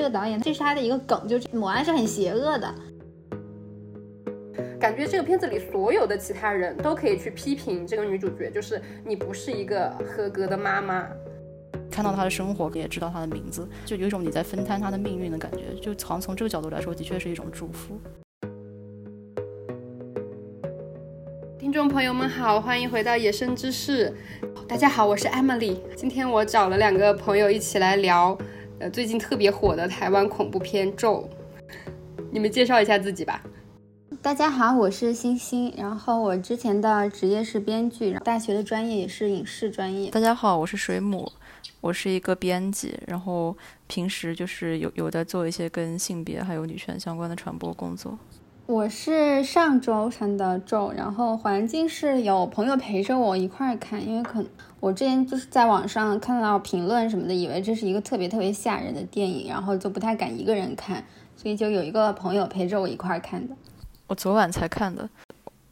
这个导演这是他的一个梗，就是母爱是很邪恶的。感觉这个片子里所有的其他人都可以去批评这个女主角，就是你不是一个合格的妈妈。看到她的生活，也知道她的名字，就有一种你在分摊她的命运的感觉。就好像从这个角度来说，的确是一种祝福。听众朋友们好，欢迎回到野生知识。大家好，我是 Emily。今天我找了两个朋友一起来聊，呃，最近特别火的台湾恐怖片《咒》。你们介绍一下自己吧。大家好，我是星星。然后我之前的职业是编剧，大学的专业也是影视专业。大家好，我是水母，我是一个编辑。然后平时就是有有在做一些跟性别还有女权相关的传播工作。我是上周看的咒，然后环境是有朋友陪着我一块儿看，因为可能我之前就是在网上看到评论什么的，以为这是一个特别特别吓人的电影，然后就不太敢一个人看，所以就有一个朋友陪着我一块儿看的。我昨晚才看的，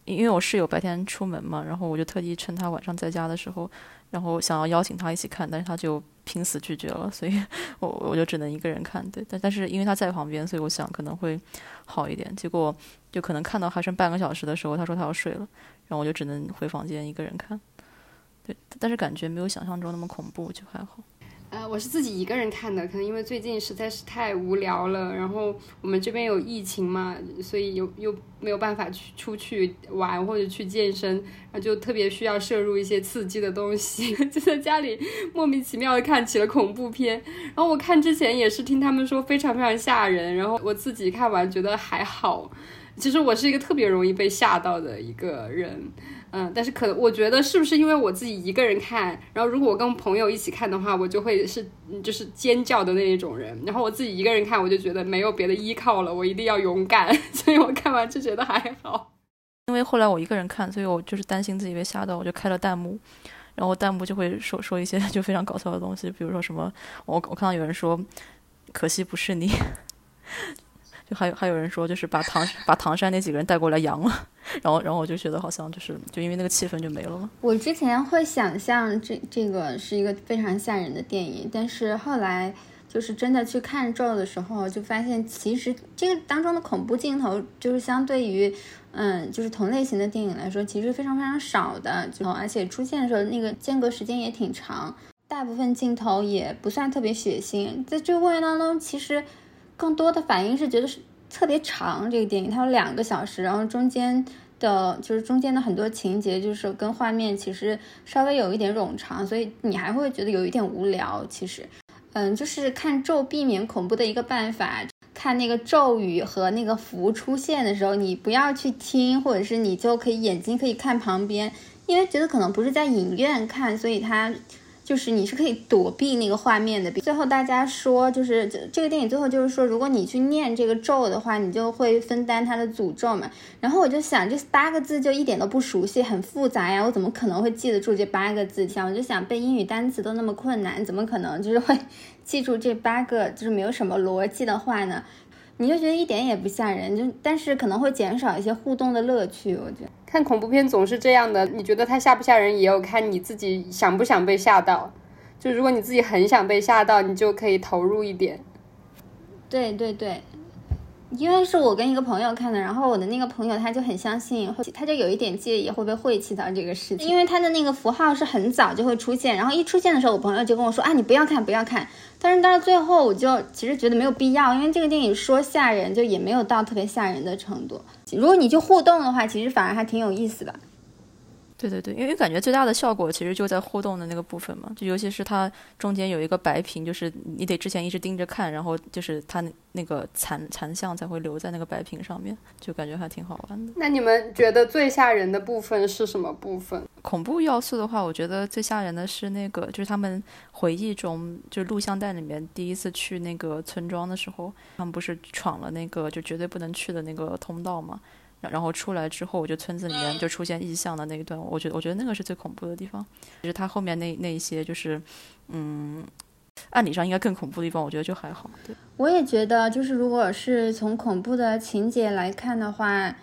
因为我室友白天出门嘛，然后我就特地趁他晚上在家的时候，然后想要邀请他一起看，但是他就拼死拒绝了，所以我我就只能一个人看。对，但但是因为他在旁边，所以我想可能会好一点。结果就可能看到还剩半个小时的时候，他说他要睡了，然后我就只能回房间一个人看。但是感觉没有想象中那么恐怖，就还好。呃，我是自己一个人看的，可能因为最近实在是太无聊了，然后我们这边有疫情嘛，所以又又没有办法去出去玩或者去健身，然后就特别需要摄入一些刺激的东西，就在家里莫名其妙的看起了恐怖片。然后我看之前也是听他们说非常非常吓人，然后我自己看完觉得还好。其实我是一个特别容易被吓到的一个人。嗯，但是可能我觉得是不是因为我自己一个人看，然后如果我跟朋友一起看的话，我就会是就是尖叫的那一种人。然后我自己一个人看，我就觉得没有别的依靠了，我一定要勇敢。所以我看完就觉得还好。因为后来我一个人看，所以我就是担心自己被吓到，我就开了弹幕，然后弹幕就会说说一些就非常搞笑的东西，比如说什么我我看到有人说，可惜不是你。就还有还有人说，就是把唐把唐山那几个人带过来养了，然后然后我就觉得好像就是就因为那个气氛就没了嘛。我之前会想象这这个是一个非常吓人的电影，但是后来就是真的去看咒的时候，就发现其实这个当中的恐怖镜头就是相对于嗯就是同类型的电影来说，其实非常非常少的，就而且出现的时候那个间隔时间也挺长，大部分镜头也不算特别血腥，在这个过程当中其实。更多的反应是觉得是特别长，这个电影它有两个小时，然后中间的就是中间的很多情节就是跟画面其实稍微有一点冗长，所以你还会觉得有一点无聊。其实，嗯，就是看咒避免恐怖的一个办法，看那个咒语和那个符出现的时候，你不要去听，或者是你就可以眼睛可以看旁边，因为觉得可能不是在影院看，所以它。就是你是可以躲避那个画面的。最后大家说，就是这个电影最后就是说，如果你去念这个咒的话，你就会分担它的诅咒嘛。然后我就想，这八个字就一点都不熟悉，很复杂呀，我怎么可能会记得住这八个字？想我就想背英语单词都那么困难，怎么可能就是会 记住这八个就是没有什么逻辑的话呢？你就觉得一点也不吓人，就但是可能会减少一些互动的乐趣。我觉得看恐怖片总是这样的，你觉得它吓不吓人，也有看你自己想不想被吓到。就如果你自己很想被吓到，你就可以投入一点。对对对。因为是我跟一个朋友看的，然后我的那个朋友他就很相信，他就有一点介意会被晦气到这个事情，因为他的那个符号是很早就会出现，然后一出现的时候，我朋友就跟我说啊，你不要看，不要看。但是到最后，我就其实觉得没有必要，因为这个电影说吓人，就也没有到特别吓人的程度。如果你就互动的话，其实反而还挺有意思的。对对对，因为感觉最大的效果其实就在互动的那个部分嘛，就尤其是它中间有一个白屏，就是你得之前一直盯着看，然后就是它那个残残像才会留在那个白屏上面，就感觉还挺好玩的。那你们觉得最吓人的部分是什么部分？恐怖要素的话，我觉得最吓人的是那个，就是他们回忆中，就是录像带里面第一次去那个村庄的时候，他们不是闯了那个就绝对不能去的那个通道吗？然后出来之后，我就村子里面就出现异象的那一段，我觉得我觉得那个是最恐怖的地方。其实它后面那那一些就是，嗯，按理上应该更恐怖的地方，我觉得就还好。对，我也觉得，就是如果是从恐怖的情节来看的话，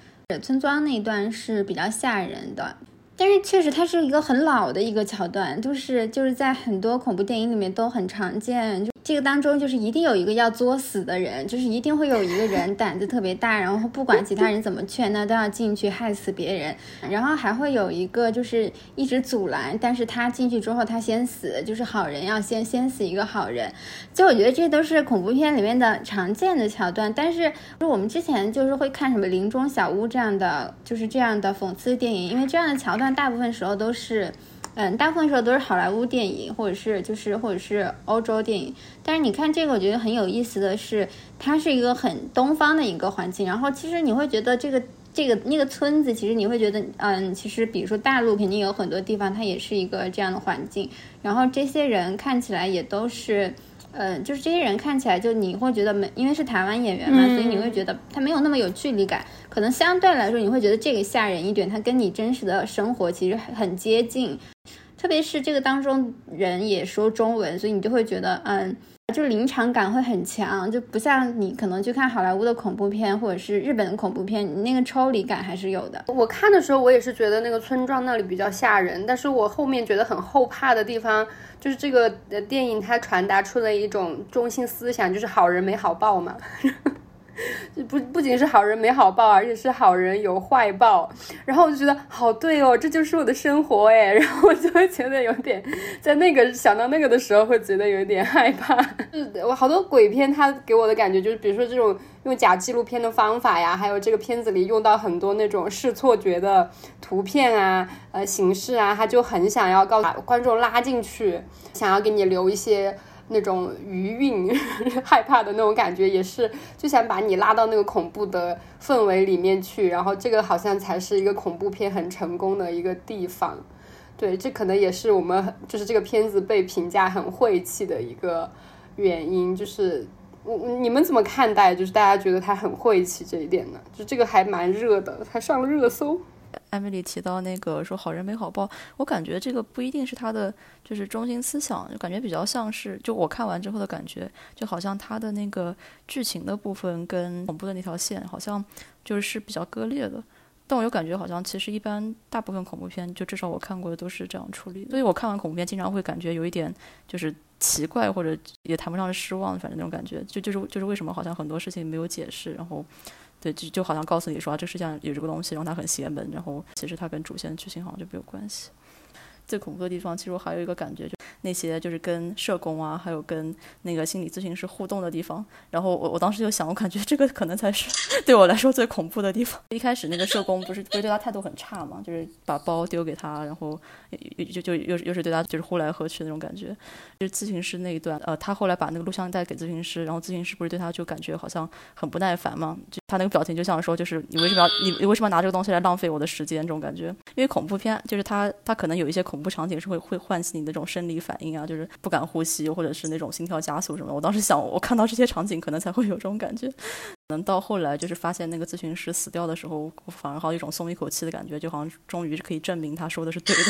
村庄那一段是比较吓人的。但是确实，它是一个很老的一个桥段，就是就是在很多恐怖电影里面都很常见。就这个当中就是一定有一个要作死的人，就是一定会有一个人胆子特别大，然后不管其他人怎么劝，那都要进去害死别人。然后还会有一个就是一直阻拦，但是他进去之后他先死，就是好人要先先死一个好人。就我觉得这都是恐怖片里面的常见的桥段，但是我们之前就是会看什么《林中小屋》这样的，就是这样的讽刺电影，因为这样的桥段大部分时候都是。嗯，大部分时候都是好莱坞电影，或者是就是或者是欧洲电影。但是你看这个，我觉得很有意思的是，它是一个很东方的一个环境。然后其实你会觉得这个这个那个村子，其实你会觉得，嗯，其实比如说大陆肯定有很多地方，它也是一个这样的环境。然后这些人看起来也都是。嗯，就是这些人看起来就你会觉得没，因为是台湾演员嘛，所以你会觉得他没有那么有距离感。可能相对来说，你会觉得这个吓人一点，他跟你真实的生活其实很接近。特别是这个当中人也说中文，所以你就会觉得，嗯，就临场感会很强，就不像你可能去看好莱坞的恐怖片或者是日本的恐怖片，你那个抽离感还是有的。我看的时候，我也是觉得那个村庄那里比较吓人，但是我后面觉得很后怕的地方。就是这个呃电影，它传达出了一种中心思想，就是好人没好报嘛。不不仅是好人没好报，而且是好人有坏报。然后我就觉得好对哦，这就是我的生活哎。然后我就会觉得有点，在那个想到那个的时候，会觉得有点害怕。我好多鬼片，它给我的感觉就是，比如说这种。用假纪录片的方法呀，还有这个片子里用到很多那种视错觉的图片啊，呃形式啊，他就很想要告观众拉进去，想要给你留一些那种余韵，害怕的那种感觉，也是就想把你拉到那个恐怖的氛围里面去。然后这个好像才是一个恐怖片很成功的一个地方。对，这可能也是我们就是这个片子被评价很晦气的一个原因，就是。我你们怎么看待？就是大家觉得他很晦气这一点呢？就这个还蛮热的，还上了热搜。艾米丽提到那个说好人没好报，我感觉这个不一定是他的就是中心思想，就感觉比较像是就我看完之后的感觉，就好像他的那个剧情的部分跟恐怖的那条线好像就是比较割裂的。但我又感觉好像其实一般大部分恐怖片，就至少我看过的都是这样处理。所以我看完恐怖片，经常会感觉有一点就是。奇怪，或者也谈不上失望，反正那种感觉，就就是就是为什么好像很多事情没有解释，然后，对，就就好像告诉你说，这世界上有这个东西，然后它很邪门，然后其实它跟主线剧情好像就没有关系。最恐怖的地方，其实我还有一个感觉，就那些就是跟社工啊，还有跟那个心理咨询师互动的地方。然后我我当时就想，我感觉这个可能才是对我来说最恐怖的地方。一开始那个社工不是不是对他态度很差嘛，就是把包丢给他，然后就就又又是对他就是呼来喝去那种感觉。就是咨询师那一段，呃，他后来把那个录像带给咨询师，然后咨询师不是对他就感觉好像很不耐烦嘛，就他那个表情就像说，就是你为什么要你你为什么要拿这个东西来浪费我的时间这种感觉。因为恐怖片就是他他可能有一些恐。恐怖场景是会会唤起你那种生理反应啊，就是不敢呼吸，或者是那种心跳加速什么。我当时想，我看到这些场景，可能才会有这种感觉。能到后来，就是发现那个咨询师死掉的时候，我反而好有一种松一口气的感觉，就好像终于可以证明他说的是对的。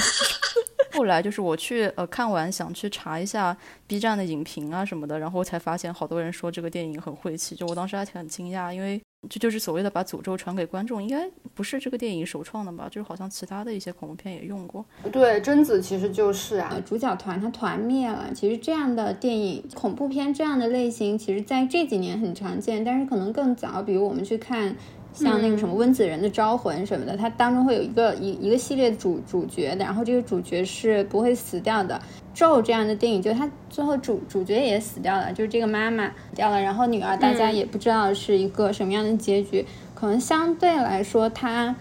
后来就是我去呃看完，想去查一下 B 站的影评啊什么的，然后才发现好多人说这个电影很晦气，就我当时还挺很惊讶，因为。就就是所谓的把诅咒传给观众，应该不是这个电影首创的吧？就是好像其他的一些恐怖片也用过。对，贞子其实就是啊，主角团他团灭了。其实这样的电影恐怖片这样的类型，其实在这几年很常见，但是可能更早，比如我们去看。像那个什么温子仁的招魂什么的，它当中会有一个一一个系列主主角的，然后这个主角是不会死掉的。咒这样的电影，就他最后主主角也死掉了，就是这个妈妈死掉了，然后女儿大家也不知道是一个什么样的结局。可能相对来说，它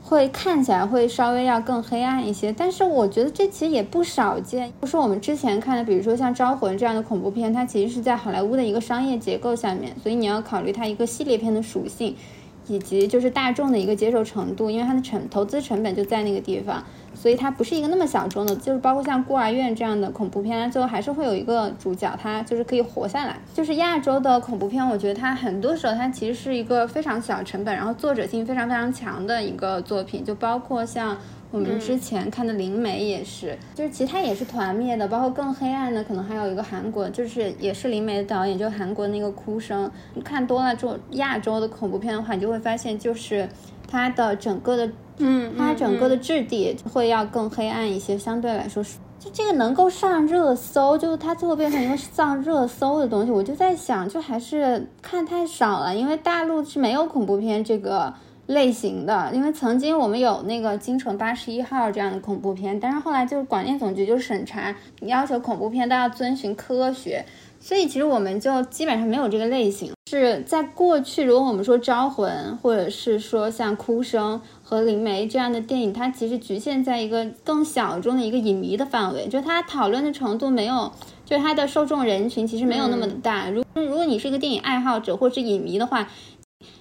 会看起来会稍微要更黑暗一些，但是我觉得这其实也不少见。不是我们之前看的，比如说像招魂这样的恐怖片，它其实是在好莱坞的一个商业结构下面，所以你要考虑它一个系列片的属性。以及就是大众的一个接受程度，因为它的成投资成本就在那个地方，所以它不是一个那么小众的。就是包括像孤儿院这样的恐怖片，它最后还是会有一个主角，他就是可以活下来。就是亚洲的恐怖片，我觉得它很多时候它其实是一个非常小成本，然后作者性非常非常强的一个作品，就包括像。我们之前看的《灵媒》也是，就是其他也是团灭的，包括更黑暗的，可能还有一个韩国，就是也是灵媒的导演，就韩国那个哭声。你看多了这种亚洲的恐怖片的话，你就会发现，就是它的整个的，嗯，它整个的质地会要更黑暗一些，相对来说是就这个能够上热搜，就是它最后变成一个上热搜的东西，我就在想，就还是看太少了，因为大陆是没有恐怖片这个类型的，因为曾经我们有那个《京城八十一号》这样的恐怖片，但是后来就是广电总局就审查，要求恐怖片都要遵循科学。所以其实我们就基本上没有这个类型。是在过去，如果我们说《招魂》，或者是说像《哭声》和《灵媒》这样的电影，它其实局限在一个更小众的一个影迷的范围，就它讨论的程度没有，就是它的受众人群其实没有那么的大。如如果你是一个电影爱好者或者是影迷的话，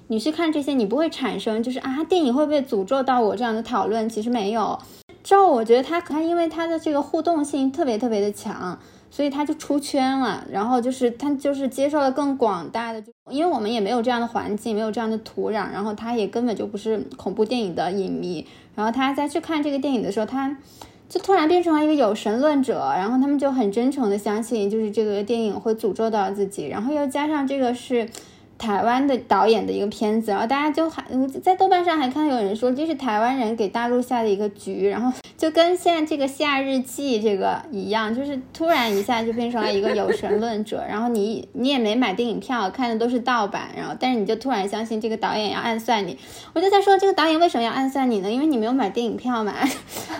你去看这些，你不会产生就是啊，电影会不会诅咒到我这样的讨论？其实没有。之后，我觉得它它因为他的这个互动性特别特别的强。所以他就出圈了，然后就是他就是接受了更广大的，因为我们也没有这样的环境，没有这样的土壤，然后他也根本就不是恐怖电影的影迷，然后他再去看这个电影的时候，他就突然变成了一个有神论者，然后他们就很真诚的相信，就是这个电影会诅咒到自己，然后又加上这个是。台湾的导演的一个片子，然后大家就还在豆瓣上还看到有人说这是台湾人给大陆下的一个局，然后就跟现在这个《夏日记》这个一样，就是突然一下就变成了一个有神论者，然后你你也没买电影票，看的都是盗版，然后但是你就突然相信这个导演要暗算你，我就在说这个导演为什么要暗算你呢？因为你没有买电影票嘛，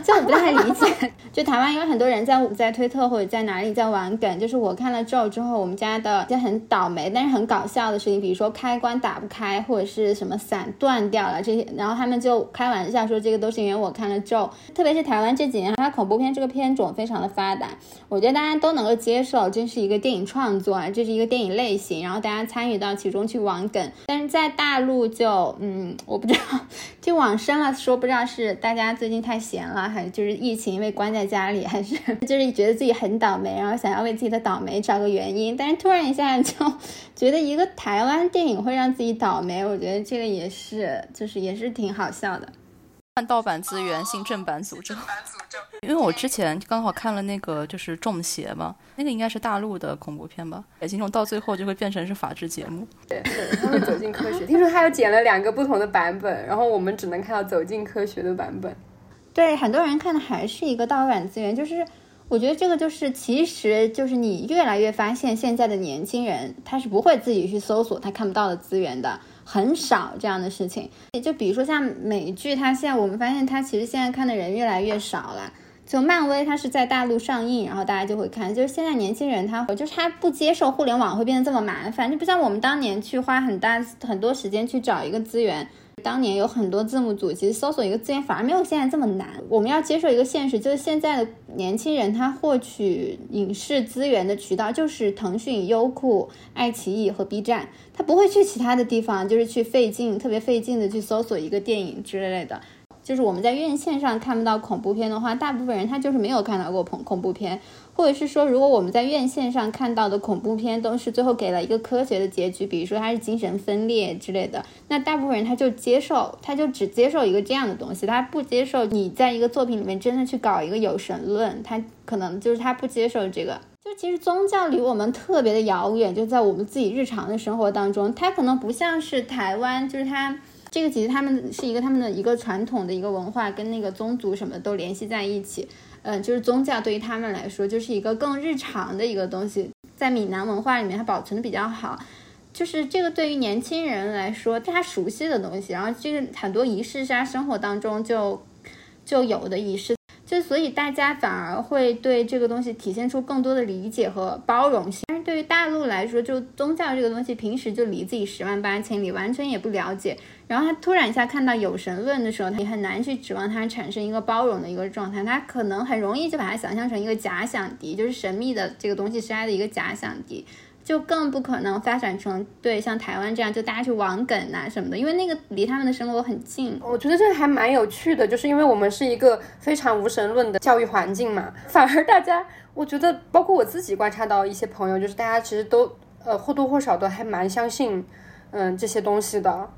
这我不太理解。就台湾有很多人在在推特或者在哪里在玩梗，就是我看了咒之后，我们家的就很倒霉，但是很搞笑的事情。比如说开关打不开，或者是什么伞断掉了这些，然后他们就开玩笑说这个都是因为我看了咒。特别是台湾这几年，它恐怖片这个片种非常的发达，我觉得大家都能够接受，这是一个电影创作啊，这是一个电影类型，然后大家参与到其中去玩梗。但是在大陆就，嗯，我不知道，就往深了说，不知道是大家最近太闲了，还就是疫情因为关在家里，还是就是觉得自己很倒霉，然后想要为自己的倒霉找个原因。但是突然一下就觉得一个台湾 电影。会让自己倒霉，我觉得这个也是，就是也是挺好笑的。看盗版资源，信正版诅咒。因为我之前刚好看了那个就是《中邪》嘛，那个应该是大陆的恐怖片吧？北京种到最后就会变成是法制节目。对，他会走进科学。听说他又剪了两个不同的版本，然后我们只能看到走进科学的版本。对，很多人看的还是一个盗版资源，就是。我觉得这个就是，其实就是你越来越发现，现在的年轻人他是不会自己去搜索他看不到的资源的，很少这样的事情。就比如说像美剧，它现在我们发现它其实现在看的人越来越少了。就漫威，它是在大陆上映，然后大家就会看。就是现在年轻人他就是他不接受互联网会变得这么麻烦，就不像我们当年去花很大很多时间去找一个资源。当年有很多字幕组，其实搜索一个资源反而没有现在这么难。我们要接受一个现实，就是现在的年轻人他获取影视资源的渠道就是腾讯、优酷、爱奇艺和 B 站，他不会去其他的地方，就是去费劲、特别费劲的去搜索一个电影之类的。就是我们在院线上看不到恐怖片的话，大部分人他就是没有看到过恐恐怖片，或者是说，如果我们在院线上看到的恐怖片都是最后给了一个科学的结局，比如说他是精神分裂之类的，那大部分人他就接受，他就只接受一个这样的东西，他不接受你在一个作品里面真的去搞一个有神论，他可能就是他不接受这个。就其实宗教离我们特别的遥远，就在我们自己日常的生活当中，它可能不像是台湾，就是它。这个其实他们是一个他们的一个传统的一个文化，跟那个宗族什么都联系在一起。嗯，就是宗教对于他们来说就是一个更日常的一个东西，在闽南文化里面它保存的比较好。就是这个对于年轻人来说，他熟悉的东西，然后这个很多仪式是他生活当中就就有的仪式。就所以大家反而会对这个东西体现出更多的理解和包容性。但是对于大陆来说，就宗教这个东西，平时就离自己十万八千里，完全也不了解。然后他突然一下看到有神论的时候，他也很难去指望他产生一个包容的一个状态。他可能很容易就把它想象成一个假想敌，就是神秘的这个东西是他的一个假想敌。就更不可能发展成对像台湾这样，就大家去网梗啊什么的，因为那个离他们的生活很近。我觉得这还蛮有趣的，就是因为我们是一个非常无神论的教育环境嘛，反而大家，我觉得包括我自己观察到一些朋友，就是大家其实都呃或多或少都还蛮相信嗯这些东西的。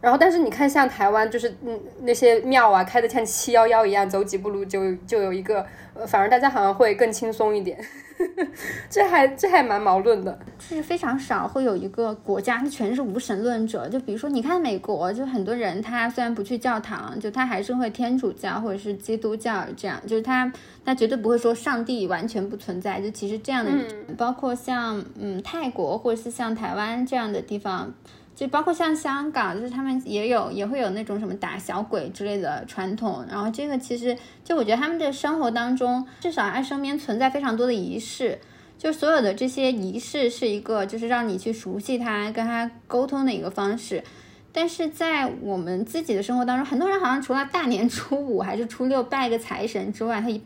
然后，但是你看，像台湾，就是嗯那些庙啊，开的像七幺幺一样，走几步路就就有一个，呃，反而大家好像会更轻松一点。这还这还蛮矛盾的，就是非常少会有一个国家，它全是无神论者。就比如说，你看美国，就很多人他虽然不去教堂，就他还是会天主教或者是基督教这样，就是他他绝对不会说上帝完全不存在。就其实这样的，包括像嗯泰国或者是像台湾这样的地方。就包括像香港，就是他们也有也会有那种什么打小鬼之类的传统，然后这个其实就我觉得他们的生活当中，至少爱身边存在非常多的仪式，就所有的这些仪式是一个就是让你去熟悉他、跟他沟通的一个方式。但是在我们自己的生活当中，很多人好像除了大年初五还是初六拜个财神之外，他一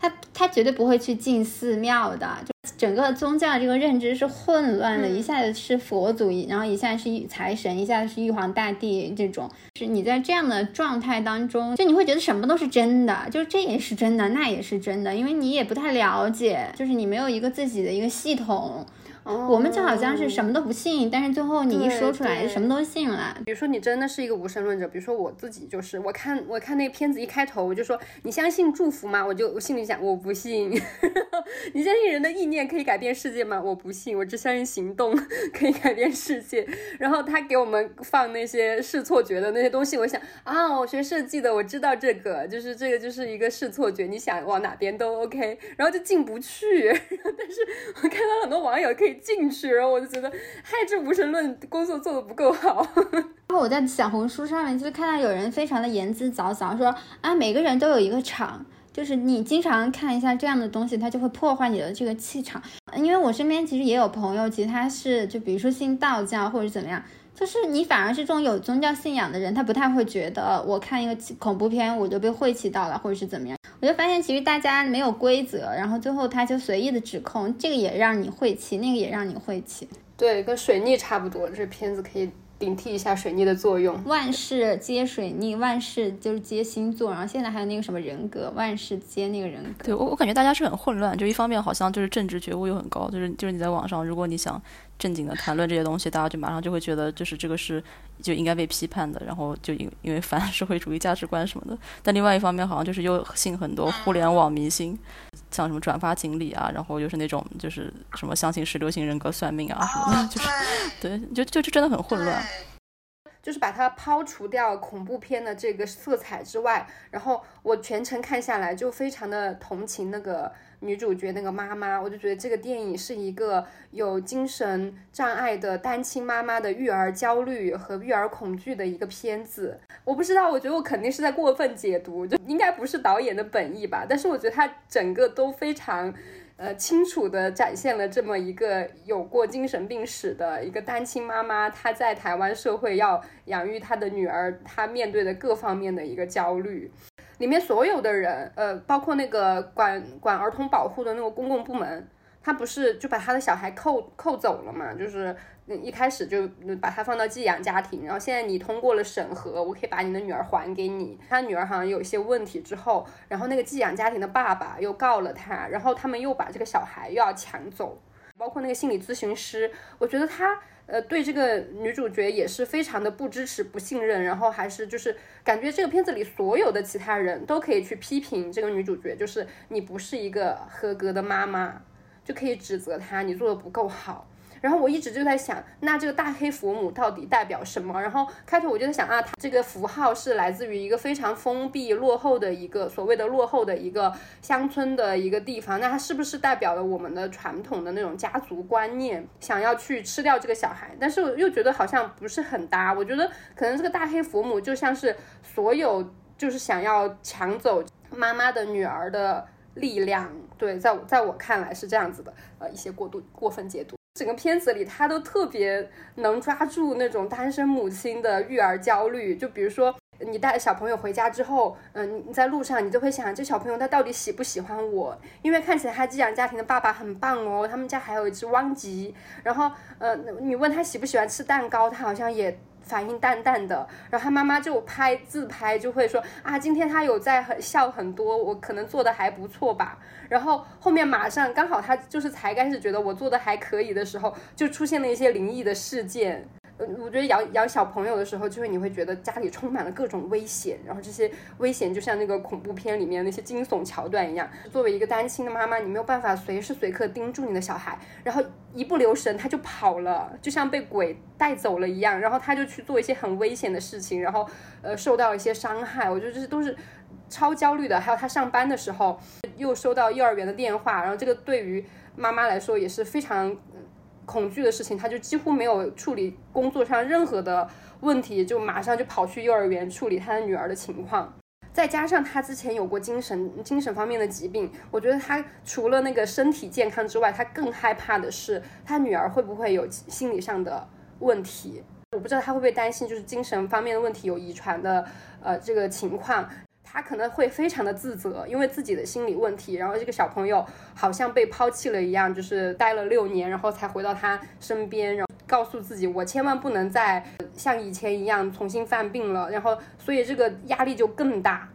他他绝对不会去进寺庙的，就整个宗教这个认知是混乱的，一下子是佛祖，然后一下是财神，一下子是玉皇大帝，这种是你在这样的状态当中，就你会觉得什么都是真的，就是这也是真的，那也是真的，因为你也不太了解，就是你没有一个自己的一个系统。我们就好像是什么都不信，但是最后你一说出来，什么都信了。比如说你真的是一个无神论者，比如说我自己就是，我看我看那个片子一开头我就说你相信祝福吗？我就我心里想我不信。你相信人的意念可以改变世界吗？我不信，我只相信行动 可以改变世界。然后他给我们放那些视错觉的那些东西，我想啊，我学设计的，我知道这个就是这个就是一个视错觉，你想往哪边都 OK，然后就进不去。但是我看到很多网友可以。进去，然后我就觉得，嗨，这无神论工作做的不够好。然后我在小红书上面就看到有人非常的言之凿凿，说啊，每个人都有一个场，就是你经常看一下这样的东西，它就会破坏你的这个气场。因为我身边其实也有朋友，其实他是就比如说信道教或者怎么样。就是你反而是这种有宗教信仰的人，他不太会觉得我看一个恐怖片我就被晦气到了，或者是怎么样。我就发现其实大家没有规则，然后最后他就随意的指控，这个也让你晦气，那个也让你晦气。对，跟水逆差不多，这片子可以。顶替一下水逆的作用，万事皆水逆，万事就是皆星座，然后现在还有那个什么人格，万事皆那个人格。对我，我感觉大家是很混乱，就一方面好像就是政治觉悟又很高，就是就是你在网上，如果你想正经的谈论这些东西，大家就马上就会觉得就是这个是就应该被批判的，然后就因因为反社会主义价值观什么的。但另外一方面好像就是又信很多互联网迷信，像什么转发锦鲤啊，然后又是那种就是什么相信十六型人格算命啊什么的，就是对，就就就真的很混乱。就是把它抛除掉恐怖片的这个色彩之外，然后我全程看下来就非常的同情那个女主角那个妈妈，我就觉得这个电影是一个有精神障碍的单亲妈妈的育儿焦虑和育儿恐惧的一个片子。我不知道，我觉得我肯定是在过分解读，就应该不是导演的本意吧。但是我觉得它整个都非常。呃，清楚地展现了这么一个有过精神病史的一个单亲妈妈，她在台湾社会要养育她的女儿，她面对的各方面的一个焦虑。里面所有的人，呃，包括那个管管儿童保护的那个公共部门，他不是就把他的小孩扣扣走了嘛？就是。一开始就把他放到寄养家庭，然后现在你通过了审核，我可以把你的女儿还给你。他女儿好像有一些问题之后，然后那个寄养家庭的爸爸又告了他，然后他们又把这个小孩又要抢走。包括那个心理咨询师，我觉得他呃对这个女主角也是非常的不支持、不信任，然后还是就是感觉这个片子里所有的其他人都可以去批评这个女主角，就是你不是一个合格的妈妈，就可以指责她你做的不够好。然后我一直就在想，那这个大黑佛母到底代表什么？然后开头我就在想啊，它这个符号是来自于一个非常封闭、落后的一个所谓的落后的一个乡村的一个地方，那它是不是代表了我们的传统的那种家族观念，想要去吃掉这个小孩？但是我又觉得好像不是很搭。我觉得可能这个大黑佛母就像是所有就是想要抢走妈妈的女儿的力量。对，在在我看来是这样子的，呃，一些过度过分解读。整个片子里，他都特别能抓住那种单身母亲的育儿焦虑。就比如说，你带小朋友回家之后，嗯，你在路上，你就会想，这小朋友他到底喜不喜欢我？因为看起来他寄养家庭的爸爸很棒哦，他们家还有一只汪吉。然后，呃，你问他喜不喜欢吃蛋糕，他好像也。反应淡淡的，然后他妈妈就拍自拍，就会说啊，今天他有在很笑很多，我可能做的还不错吧。然后后面马上刚好他就是才开始觉得我做的还可以的时候，就出现了一些灵异的事件。我觉得养养小朋友的时候，就会你会觉得家里充满了各种危险，然后这些危险就像那个恐怖片里面那些惊悚桥段一样。作为一个单亲的妈妈，你没有办法随时随刻盯住你的小孩，然后一不留神他就跑了，就像被鬼带走了一样，然后他就去做一些很危险的事情，然后呃受到一些伤害。我觉得这些都是超焦虑的。还有他上班的时候又收到幼儿园的电话，然后这个对于妈妈来说也是非常。恐惧的事情，他就几乎没有处理工作上任何的问题，就马上就跑去幼儿园处理他的女儿的情况。再加上他之前有过精神精神方面的疾病，我觉得他除了那个身体健康之外，他更害怕的是他女儿会不会有心理上的问题。我不知道他会不会担心，就是精神方面的问题有遗传的呃这个情况。他可能会非常的自责，因为自己的心理问题，然后这个小朋友好像被抛弃了一样，就是待了六年，然后才回到他身边，然后告诉自己，我千万不能再像以前一样重新犯病了，然后所以这个压力就更大，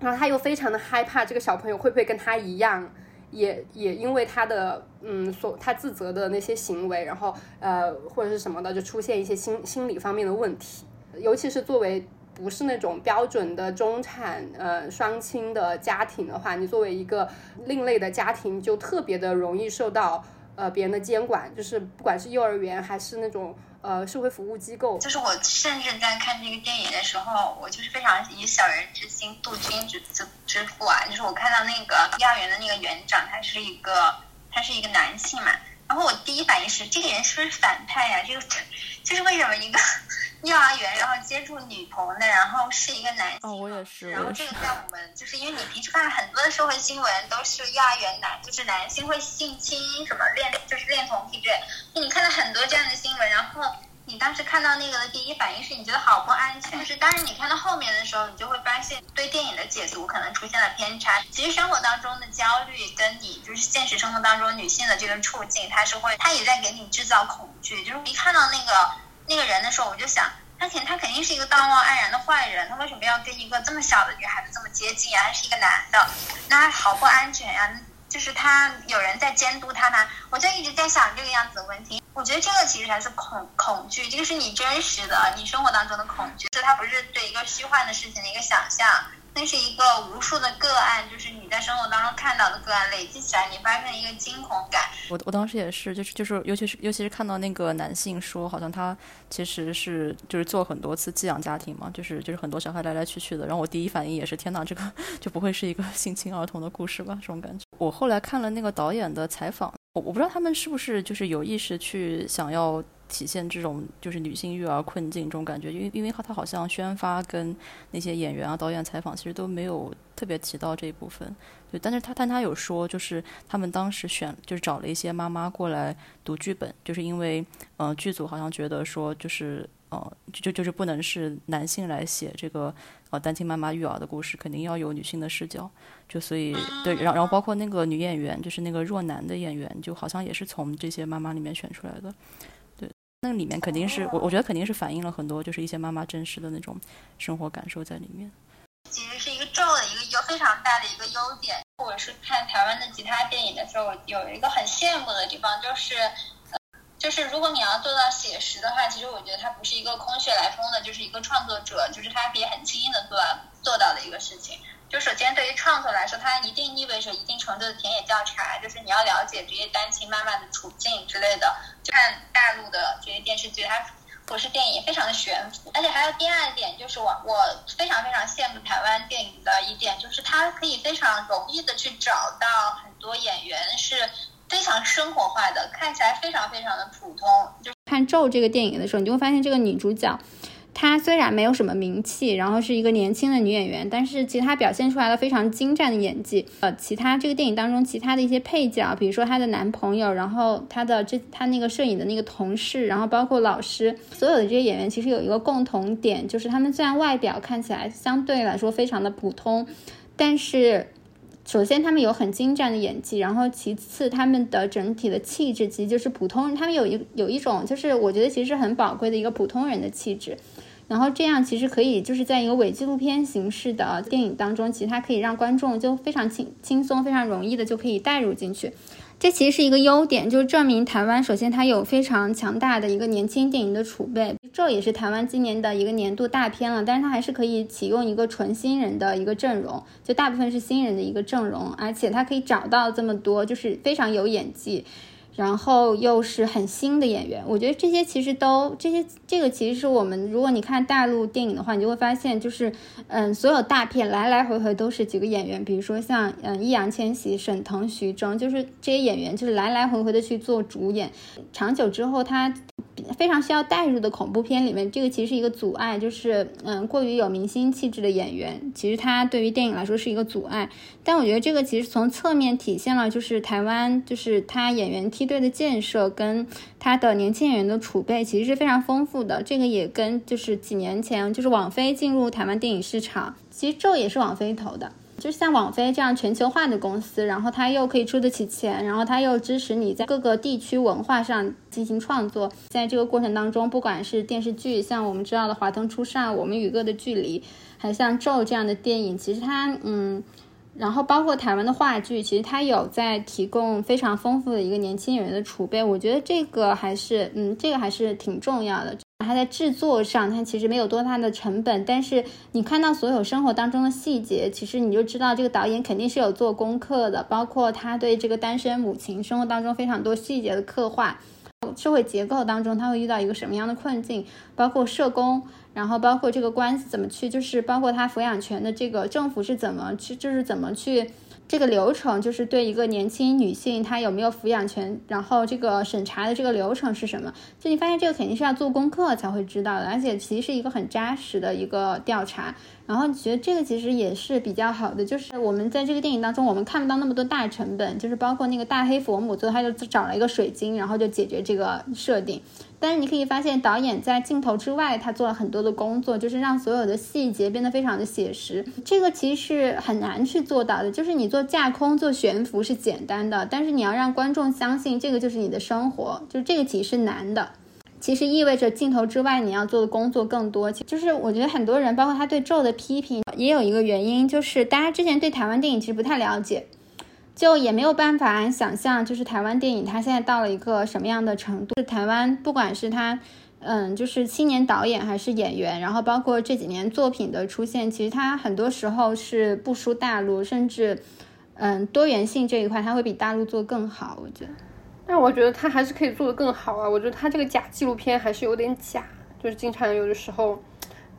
然后他又非常的害怕这个小朋友会不会跟他一样，也也因为他的嗯所他自责的那些行为，然后呃或者是什么的，就出现一些心心理方面的问题，尤其是作为。不是那种标准的中产呃双亲的家庭的话，你作为一个另类的家庭，就特别的容易受到呃别人的监管，就是不管是幼儿园还是那种呃社会服务机构。就是我甚至在看这个电影的时候，我就是非常以小人之心度君子之之腹啊！就是我看到那个幼儿园的那个园长，他是一个他是一个男性嘛，然后我第一反应是这个人是不是反派呀？这个 就是为什么一个。幼儿园，然后接触女童的，然后是一个男性。哦，我也是。然后这个在我们，就是因为你平时看很多的社会新闻，都是幼儿园男，就是男性会性侵什么恋，就是恋童癖之类。你看到很多这样的新闻，然后你当时看到那个的第一反应是你觉得好不安全。就是当然你看到后面的时候，你就会发现对电影的解读可能出现了偏差。其实生活当中的焦虑跟你就是现实生活当中女性的这个处境，它是会，它也在给你制造恐惧。就是一看到那个。那个人的时候，我就想，他肯他肯定是一个道貌岸然的坏人，他为什么要跟一个这么小的女孩子这么接近啊？还是一个男的，那好不安全呀！就是他有人在监督他呢，我就一直在想这个样子的问题。我觉得这个其实才是恐恐惧，这个是你真实的，你生活当中的恐惧，这它不是对一个虚幻的事情的一个想象。那是一个无数的个案，就是你在生活当中看到的个案累积起来，你发生一个惊恐感。我我当时也是，就是就是，尤其是尤其是看到那个男性说，好像他其实是就是做很多次寄养家庭嘛，就是就是很多小孩来来去去的。然后我第一反应也是，天哪，这个就不会是一个 性侵儿童的故事吧？这种感觉。我后来看了那个导演的采访，我我不知道他们是不是就是有意识去想要。体现这种就是女性育儿困境这种感觉，因为因为他他好像宣发跟那些演员啊导演采访其实都没有特别提到这一部分，对，但是他但他有说就是他们当时选就是找了一些妈妈过来读剧本，就是因为嗯剧组好像觉得说就是呃就就是不能是男性来写这个呃单亲妈妈育儿的故事，肯定要有女性的视角，就所以对，然后然后包括那个女演员就是那个若男的演员，就好像也是从这些妈妈里面选出来的。那里面肯定是我，我觉得肯定是反映了很多，就是一些妈妈真实的那种生活感受在里面。其实是一个重的一个优非常大的一个优点。我是看台湾的其他电影的时候，有一个很羡慕的地方，就是，就是如果你要做到写实的话，其实我觉得它不是一个空穴来风的，就是一个创作者，就是他可以很轻易的做做到的一个事情。就首先对于创作来说，它一定意味着一定程度的田野调查，就是你要了解这些单亲妈妈的处境之类的。就看大陆的这些电视剧，它不是电影，非常的悬浮。而且还有第二点，就是我我非常非常羡慕台湾电影的一点，就是它可以非常容易的去找到很多演员是非常生活化的，看起来非常非常的普通。就看《咒》这个电影的时候，你就会发现这个女主角。她虽然没有什么名气，然后是一个年轻的女演员，但是其实她表现出来了非常精湛的演技。呃，其他这个电影当中其他的一些配角，比如说她的男朋友，然后她的这她那个摄影的那个同事，然后包括老师，所有的这些演员其实有一个共同点，就是他们虽然外表看起来相对来说非常的普通，但是。首先，他们有很精湛的演技，然后其次，他们的整体的气质其实就是普通人，他们有一有一种就是我觉得其实很宝贵的一个普通人的气质，然后这样其实可以就是在一个伪纪录片形式的电影当中，其实它可以让观众就非常轻轻松、非常容易的就可以带入进去。这其实是一个优点，就是证明台湾首先它有非常强大的一个年轻电影的储备。这也是台湾今年的一个年度大片了，但是它还是可以启用一个纯新人的一个阵容，就大部分是新人的一个阵容，而且它可以找到这么多就是非常有演技。然后又是很新的演员，我觉得这些其实都这些这个其实是我们如果你看大陆电影的话，你就会发现就是嗯，所有大片来来回回都是几个演员，比如说像嗯易烊千玺、沈腾、徐峥，就是这些演员就是来来回回的去做主演，长久之后他。非常需要代入的恐怖片里面，这个其实是一个阻碍，就是嗯，过于有明星气质的演员，其实他对于电影来说是一个阻碍。但我觉得这个其实从侧面体现了，就是台湾就是他演员梯队的建设跟他的年轻演员的储备其实是非常丰富的。这个也跟就是几年前就是网飞进入台湾电影市场，其实这也是网飞投的。就是像网飞这样全球化的公司，然后它又可以出得起钱，然后它又支持你在各个地区文化上进行创作。在这个过程当中，不管是电视剧，像我们知道的《华灯初上》《我们与恶的距离》，还像《咒》这样的电影，其实它嗯，然后包括台湾的话剧，其实它有在提供非常丰富的一个年轻演员的储备。我觉得这个还是嗯，这个还是挺重要的。它在制作上，它其实没有多大的成本，但是你看到所有生活当中的细节，其实你就知道这个导演肯定是有做功课的，包括他对这个单身母亲生活当中非常多细节的刻画，社会结构当中他会遇到一个什么样的困境，包括社工，然后包括这个官司怎么去，就是包括他抚养权的这个政府是怎么去，就是怎么去。这个流程就是对一个年轻女性她有没有抚养权，然后这个审查的这个流程是什么？就你发现这个肯定是要做功课才会知道的，而且其实是一个很扎实的一个调查。然后觉得这个其实也是比较好的，就是我们在这个电影当中，我们看不到那么多大成本，就是包括那个大黑佛母，最后他就找了一个水晶，然后就解决这个设定。但是你可以发现，导演在镜头之外，他做了很多的工作，就是让所有的细节变得非常的写实。这个其实是很难去做到的，就是你做架空、做悬浮是简单的，但是你要让观众相信这个就是你的生活，就是这个题是难的。其实意味着镜头之外你要做的工作更多。就是我觉得很多人，包括他对咒的批评，也有一个原因，就是大家之前对台湾电影其实不太了解，就也没有办法想象，就是台湾电影它现在到了一个什么样的程度。台湾不管是他，嗯，就是青年导演还是演员，然后包括这几年作品的出现，其实它很多时候是不输大陆，甚至，嗯，多元性这一块它会比大陆做更好。我觉得。但我觉得他还是可以做得更好啊！我觉得他这个假纪录片还是有点假，就是经常有的时候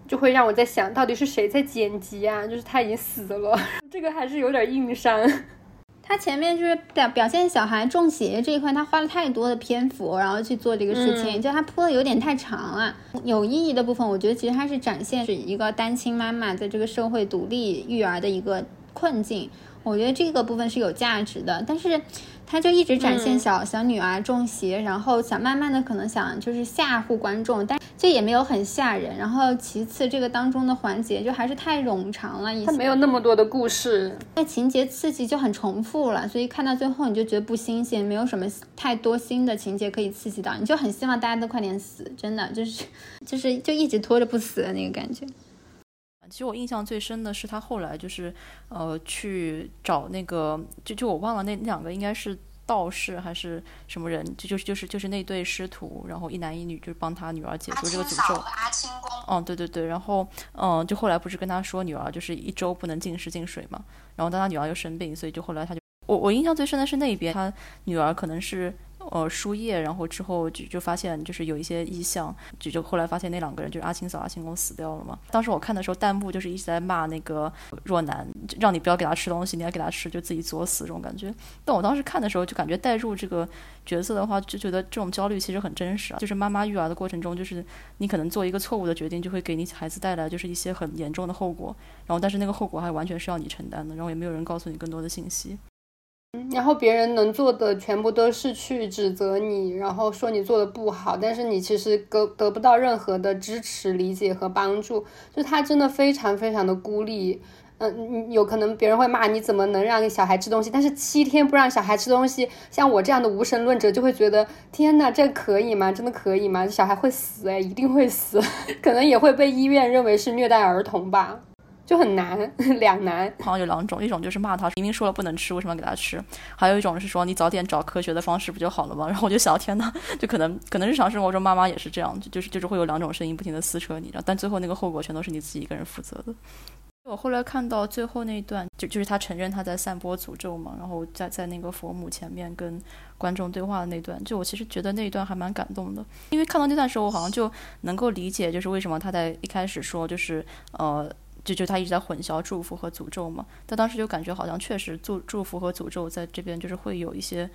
就会让我在想到底是谁在剪辑啊？就是他已经死了，这个还是有点硬伤。他前面就是表表现小孩中邪这一块，他花了太多的篇幅，然后去做这个事情，就他铺的有点太长了。有意义的部分，我觉得其实他是展现是一个单亲妈妈在这个社会独立育儿的一个困境。我觉得这个部分是有价值的，但是他就一直展现小小女儿中邪，然后想慢慢的可能想就是吓唬观众，但这也没有很吓人。然后其次，这个当中的环节就还是太冗长了，它没有那么多的故事，那情节刺激就很重复了，所以看到最后你就觉得不新鲜，没有什么太多新的情节可以刺激到，你就很希望大家都快点死，真的就是就是就一直拖着不死的那个感觉。其实我印象最深的是他后来就是，呃，去找那个，就就我忘了那那两个应该是道士还是什么人，就就是就是就是那对师徒，然后一男一女，就是帮他女儿解除这个诅咒。阿。嗯，对对对，然后嗯，就后来不是跟他说女儿就是一周不能进食进水嘛，然后但他女儿又生病，所以就后来他就我我印象最深的是那边他女儿可能是。呃，输液，然后之后就就发现就是有一些异象，就就后来发现那两个人就是阿青嫂、阿青公死掉了嘛。当时我看的时候，弹幕就是一直在骂那个若男，让你不要给他吃东西，你要给他吃就自己作死这种感觉。但我当时看的时候就感觉带入这个角色的话，就觉得这种焦虑其实很真实啊。就是妈妈育儿的过程中，就是你可能做一个错误的决定，就会给你孩子带来就是一些很严重的后果。然后但是那个后果还完全是要你承担的，然后也没有人告诉你更多的信息。然后别人能做的全部都是去指责你，然后说你做的不好，但是你其实得得不到任何的支持、理解和帮助，就他真的非常非常的孤立。嗯，有可能别人会骂你怎么能让小孩吃东西，但是七天不让小孩吃东西，像我这样的无神论者就会觉得天呐，这可以吗？真的可以吗？小孩会死哎，一定会死，可能也会被医院认为是虐待儿童吧。就很难 两难。好像有两种，一种就是骂他，明明说了不能吃，为什么要给他吃？还有一种是说你早点找科学的方式不就好了吗？然后我就想，天呐，就可能可能日常生活中妈妈也是这样，就是就是会有两种声音不停的撕扯你，然后但最后那个后果全都是你自己一个人负责的。我后来看到最后那一段，就就是他承认他在散播诅咒嘛，然后在在那个佛母前面跟观众对话的那段，就我其实觉得那一段还蛮感动的，因为看到那段时候，我好像就能够理解，就是为什么他在一开始说，就是呃。就就他一直在混淆祝福和诅咒嘛，他当时就感觉好像确实祝祝福和诅咒在这边就是会有一些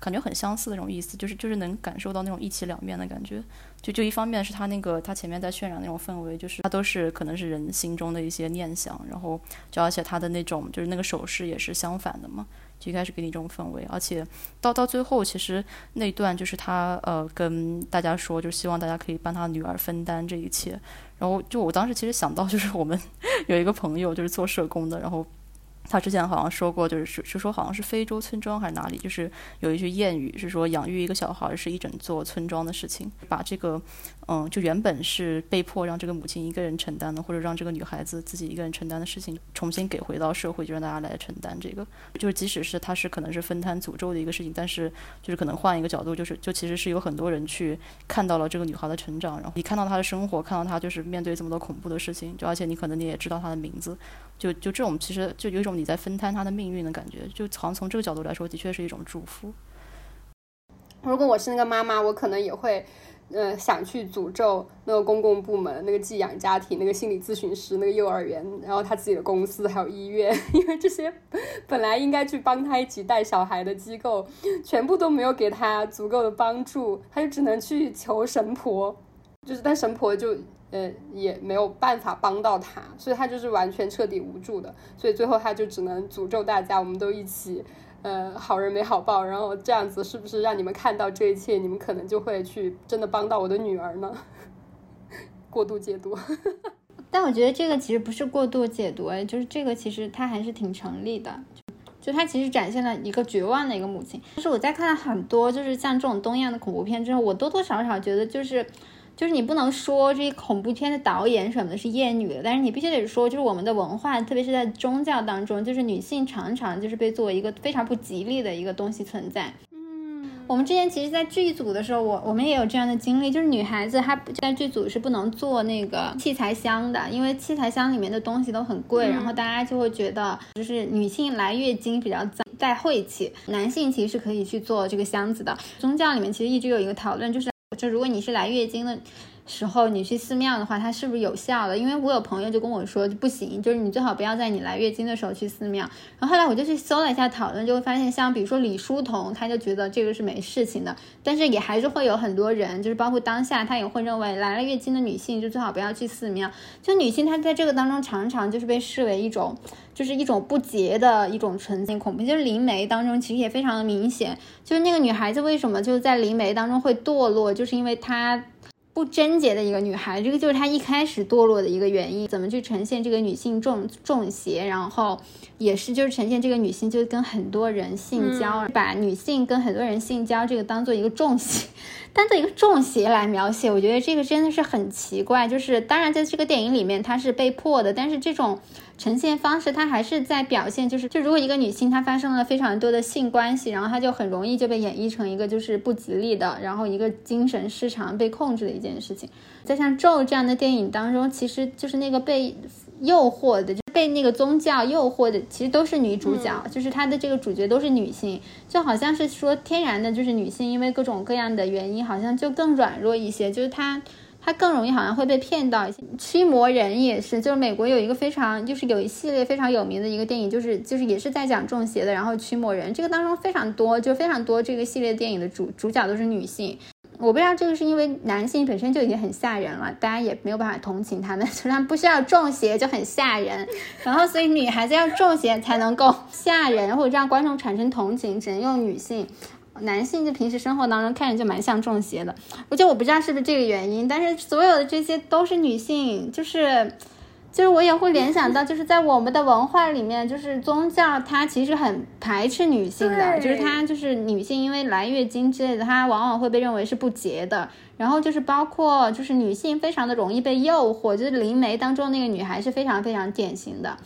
感觉很相似的那种意思，就是就是能感受到那种一体两面的感觉。就就一方面是他那个他前面在渲染那种氛围，就是他都是可能是人心中的一些念想，然后就而且他的那种就是那个手势也是相反的嘛。就一开始给你这种氛围，而且到到最后，其实那段就是他呃跟大家说，就希望大家可以帮他女儿分担这一切。然后就我当时其实想到，就是我们 有一个朋友就是做社工的，然后。他之前好像说过，就是是是说好像是非洲村庄还是哪里，就是有一句谚语是说养育一个小孩是一整座村庄的事情。把这个，嗯，就原本是被迫让这个母亲一个人承担的，或者让这个女孩子自己一个人承担的事情，重新给回到社会，就让大家来承担这个。就是即使是他是可能是分摊诅咒的一个事情，但是就是可能换一个角度，就是就其实是有很多人去看到了这个女孩的成长，然后你看到她的生活，看到她就是面对这么多恐怖的事情，就而且你可能你也知道她的名字。就就这种，其实就有一种你在分摊他的命运的感觉，就好像从这个角度来说，的确是一种祝福。如果我是那个妈妈，我可能也会，呃，想去诅咒那个公共部门、那个寄养家庭、那个心理咨询师、那个幼儿园，然后他自己的公司还有医院，因为这些本来应该去帮他一起带小孩的机构，全部都没有给他足够的帮助，他就只能去求神婆，就是但神婆就。呃，也没有办法帮到他，所以他就是完全彻底无助的，所以最后他就只能诅咒大家，我们都一起，呃，好人没好报，然后这样子是不是让你们看到这一切，你们可能就会去真的帮到我的女儿呢？过度解读，但我觉得这个其实不是过度解读，就是这个其实它还是挺成立的，就它其实展现了一个绝望的一个母亲。就是我在看了很多就是像这种东亚的恐怖片之后，我多多少少觉得就是。就是你不能说这些恐怖片的导演什么的是厌女的，但是你必须得说，就是我们的文化，特别是在宗教当中，就是女性常常就是被作为一个非常不吉利的一个东西存在。嗯，我们之前其实，在剧组的时候，我我们也有这样的经历，就是女孩子她在剧组是不能做那个器材箱的，因为器材箱里面的东西都很贵，然后大家就会觉得，就是女性来月经比较脏带晦气，男性其实是可以去做这个箱子的。宗教里面其实一直有一个讨论，就是。就如果你是来月经的。时候你去寺庙的话，它是不是有效的？因为我有朋友就跟我说不行，就是你最好不要在你来月经的时候去寺庙。然后后来我就去搜了一下讨论，就会发现像比如说李叔同，他就觉得这个是没事情的，但是也还是会有很多人，就是包括当下他也会认为来了月经的女性就最好不要去寺庙。就女性她在这个当中常常就是被视为一种就是一种不洁的一种纯净恐怖。就是灵媒当中其实也非常的明显，就是那个女孩子为什么就是在灵媒当中会堕落，就是因为她。不贞洁的一个女孩，这个就是她一开始堕落的一个原因。怎么去呈现这个女性中中邪，然后也是就是呈现这个女性就跟很多人性交，把女性跟很多人性交这个当做一个重邪，单做一个中邪来描写。我觉得这个真的是很奇怪。就是当然在这个电影里面她是被迫的，但是这种。呈现方式，它还是在表现，就是就如果一个女性她发生了非常多的性关系，然后她就很容易就被演绎成一个就是不吉利的，然后一个精神失常被控制的一件事情。在像咒这样的电影当中，其实就是那个被诱惑的，就被那个宗教诱惑的，其实都是女主角，就是她的这个主角都是女性，就好像是说天然的，就是女性因为各种各样的原因，好像就更软弱一些，就是她。他更容易好像会被骗到一些驱魔人也是，就是美国有一个非常就是有一系列非常有名的一个电影，就是就是也是在讲中邪的，然后驱魔人这个当中非常多，就非常多这个系列电影的主主角都是女性。我不知道这个是因为男性本身就已经很吓人了，大家也没有办法同情他们，就他们不需要中邪就很吓人，然后所以女孩子要中邪才能够吓人或者让观众产生同情，只能用女性。男性就平时生活当中看着就蛮像中邪的，我觉得我不知道是不是这个原因，但是所有的这些都是女性，就是就是我也会联想到，就是在我们的文化里面，就是宗教它其实很排斥女性的，就是它就是女性因为来月经之类的，它往往会被认为是不洁的。然后就是包括就是女性非常的容易被诱惑，就是灵媒当中那个女孩是非常非常典型的，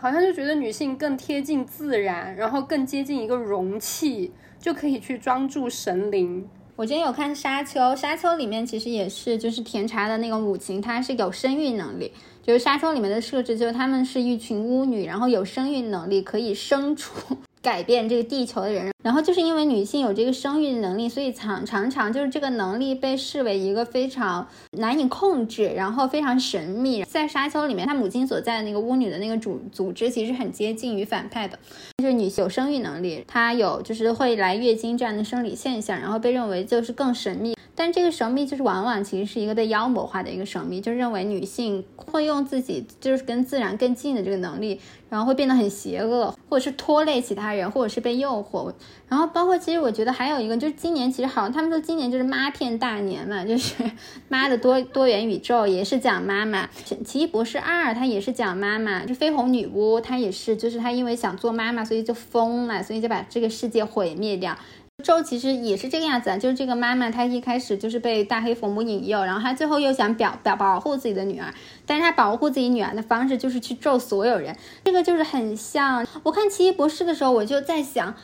好像就觉得女性更贴近自然，然后更接近一个容器，就可以去装住神灵。我之前有看《沙丘》，《沙丘》里面其实也是，就是甜茶的那个母亲，她是有生育能力。就是《沙丘》里面的设置，就是她们是一群巫女，然后有生育能力，可以生出。改变这个地球的人，然后就是因为女性有这个生育能力，所以常常常就是这个能力被视为一个非常难以控制，然后非常神秘。在沙丘里面，她母亲所在的那个巫女的那个组组织其实很接近于反派的，就是女性有生育能力，她有就是会来月经这样的生理现象，然后被认为就是更神秘。但这个神秘就是往往其实是一个被妖魔化的一个神秘，就认为女性会用自己就是跟自然更近的这个能力，然后会变得很邪恶，或者是拖累其他人，或者是被诱惑。然后包括其实我觉得还有一个就是今年其实好像他们说今年就是妈片大年嘛，就是 妈的多多元宇宙也是讲妈妈，奇异博士二它也是讲妈妈，就绯红女巫她也是就是她因为想做妈妈，所以就疯了，所以就把这个世界毁灭掉。咒其实也是这个样子，就是这个妈妈，她一开始就是被大黑佛母引诱，然后她最后又想表表保护自己的女儿，但是她保护自己女儿的方式就是去咒所有人，这个就是很像我看奇异博士的时候，我就在想，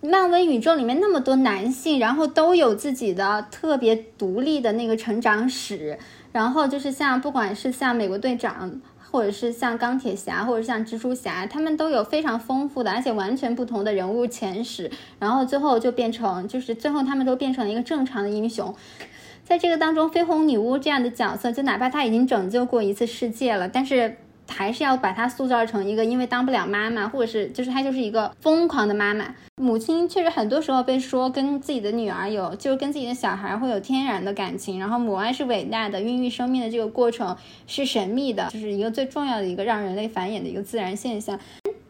漫威宇宙里面那么多男性，然后都有自己的特别独立的那个成长史，然后就是像不管是像美国队长。或者是像钢铁侠，或者像蜘蛛侠，他们都有非常丰富的，而且完全不同的人物前史，然后最后就变成，就是最后他们都变成了一个正常的英雄。在这个当中，绯红女巫这样的角色，就哪怕她已经拯救过一次世界了，但是。还是要把她塑造成一个，因为当不了妈妈，或者是就是她就是一个疯狂的妈妈。母亲确实很多时候被说跟自己的女儿有，就是跟自己的小孩会有天然的感情。然后母爱是伟大的，孕育生命的这个过程是神秘的，就是一个最重要的一个让人类繁衍的一个自然现象。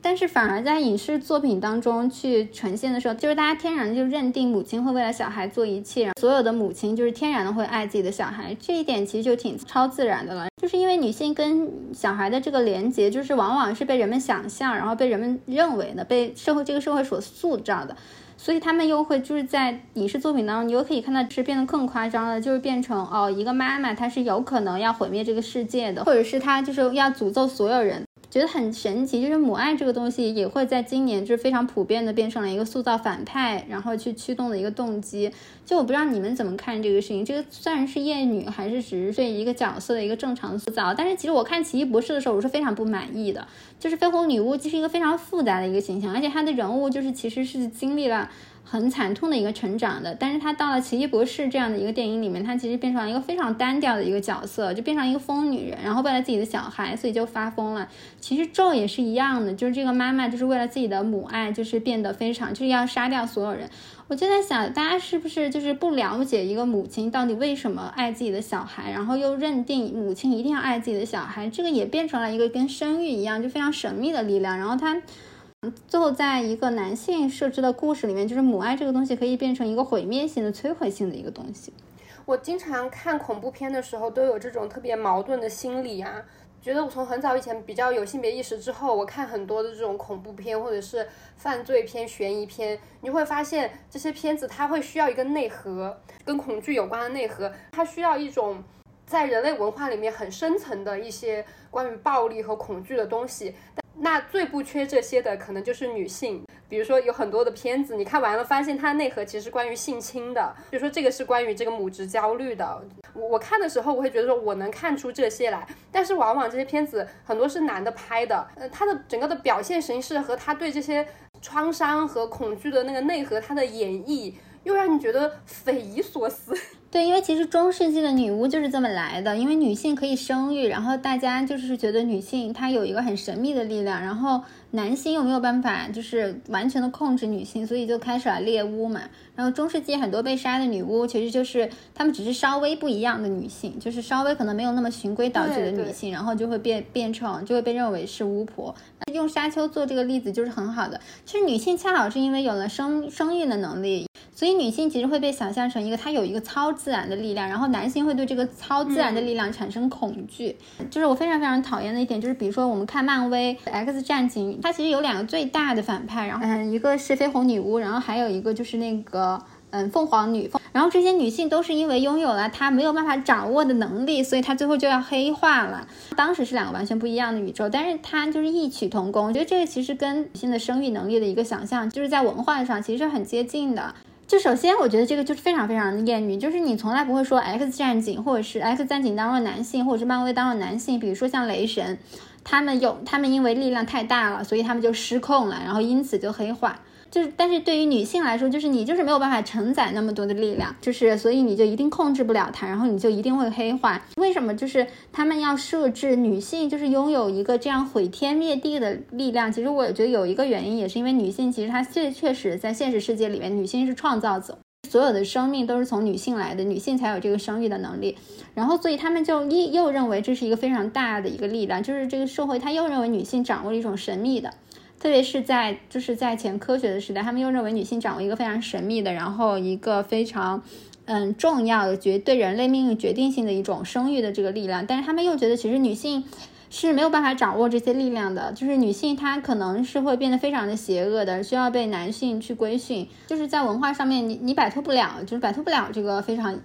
但是反而在影视作品当中去呈现的时候，就是大家天然就认定母亲会为了小孩做一切，所有的母亲就是天然的会爱自己的小孩，这一点其实就挺超自然的了。就是因为女性跟小孩的这个连接，就是往往是被人们想象，然后被人们认为的，被社会这个社会所塑造的，所以他们又会就是在影视作品当中，你又可以看到是变得更夸张了，就是变成哦，一个妈妈她是有可能要毁灭这个世界的，或者是她就是要诅咒所有人。觉得很神奇，就是母爱这个东西也会在今年就是非常普遍的变成了一个塑造反派，然后去驱动的一个动机。就我不知道你们怎么看这个事情，这个虽然是厌女，还是只是对一个角色的一个正常塑造，但是其实我看奇异博士的时候，我是非常不满意的。就是绯红女巫，其实一个非常复杂的一个形象，而且她的人物就是其实是经历了。很惨痛的一个成长的，但是他到了奇异博士这样的一个电影里面，他其实变成了一个非常单调的一个角色，就变成一个疯女人，然后为了自己的小孩，所以就发疯了。其实咒也是一样的，就是这个妈妈就是为了自己的母爱，就是变得非常就是要杀掉所有人。我就在想，大家是不是就是不了解一个母亲到底为什么爱自己的小孩，然后又认定母亲一定要爱自己的小孩，这个也变成了一个跟生育一样就非常神秘的力量，然后他。最后，在一个男性设置的故事里面，就是母爱这个东西可以变成一个毁灭性的、摧毁性的一个东西。我经常看恐怖片的时候，都有这种特别矛盾的心理啊。觉得我从很早以前比较有性别意识之后，我看很多的这种恐怖片或者是犯罪片、悬疑片，你会发现这些片子它会需要一个内核，跟恐惧有关的内核，它需要一种在人类文化里面很深层的一些关于暴力和恐惧的东西。那最不缺这些的，可能就是女性。比如说，有很多的片子，你看完了，发现它内核其实关于性侵的，比如说这个是关于这个母职焦虑的。我我看的时候，我会觉得说，我能看出这些来。但是往往这些片子很多是男的拍的，呃，他的整个的表现形式和他对这些创伤和恐惧的那个内核，他的演绎，又让你觉得匪夷所思。对，因为其实中世纪的女巫就是这么来的，因为女性可以生育，然后大家就是觉得女性她有一个很神秘的力量，然后男性又没有办法就是完全的控制女性，所以就开始了猎巫嘛。然后中世纪很多被杀的女巫，其实就是她们只是稍微不一样的女性，就是稍微可能没有那么循规蹈矩的女性，然后就会变变成就会被认为是巫婆。用沙丘做这个例子就是很好的，其实女性恰好是因为有了生生育的能力。所以女性其实会被想象成一个她有一个超自然的力量，然后男性会对这个超自然的力量产生恐惧。就是我非常非常讨厌的一点，就是比如说我们看漫威《X 战警》，它其实有两个最大的反派，然后嗯，一个是绯红女巫，然后还有一个就是那个。嗯，凤凰女，然后这些女性都是因为拥有了她没有办法掌握的能力，所以她最后就要黑化了。当时是两个完全不一样的宇宙，但是它就是异曲同工。我觉得这个其实跟女性的生育能力的一个想象，就是在文化上其实很接近的。就首先，我觉得这个就是非常非常的厌女，就是你从来不会说 X 战警或者是 X 战警当了男性，或者是漫威当了男性，比如说像雷神，他们有他们因为力量太大了，所以他们就失控了，然后因此就黑化。就是，但是对于女性来说，就是你就是没有办法承载那么多的力量，就是所以你就一定控制不了它，然后你就一定会黑化。为什么？就是他们要设置女性就是拥有一个这样毁天灭地的力量。其实我觉得有一个原因，也是因为女性其实她确确实在现实世界里面，女性是创造者，所有的生命都是从女性来的，女性才有这个生育的能力。然后所以他们就又又认为这是一个非常大的一个力量，就是这个社会他又认为女性掌握了一种神秘的。特别是在就是在前科学的时代，他们又认为女性掌握一个非常神秘的，然后一个非常嗯重要的决对人类命运决定性的一种生育的这个力量。但是他们又觉得其实女性是没有办法掌握这些力量的，就是女性她可能是会变得非常的邪恶的，需要被男性去规训。就是在文化上面，你你摆脱不了，就是摆脱不了这个非常。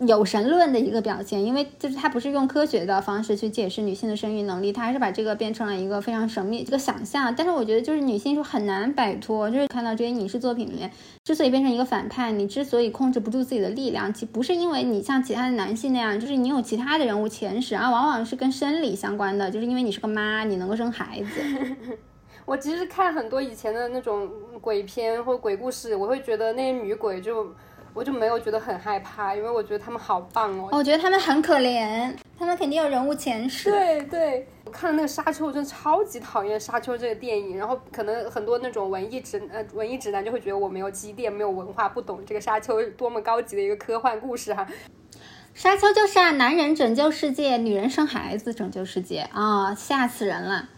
有神论的一个表现，因为就是他不是用科学的方式去解释女性的生育能力，他还是把这个变成了一个非常神秘这个想象。但是我觉得就是女性就很难摆脱，就是看到这些影视作品里面，之所以变成一个反派，你之所以控制不住自己的力量，其不是因为你像其他的男性那样，就是你有其他的人物前史啊，往往是跟生理相关的，就是因为你是个妈，你能够生孩子。我其实看很多以前的那种鬼片或鬼故事，我会觉得那些女鬼就。我就没有觉得很害怕，因为我觉得他们好棒哦。我觉得他们很可怜，他们肯定有人物前世。对对，我看了那个《沙丘》，我真的超级讨厌《沙丘》这个电影。然后可能很多那种文艺直呃文艺直男就会觉得我没有积淀、没有文化，不懂这个《沙丘》多么高级的一个科幻故事哈。沙丘就是啊，男人拯救世界，女人生孩子拯救世界啊，吓死人了。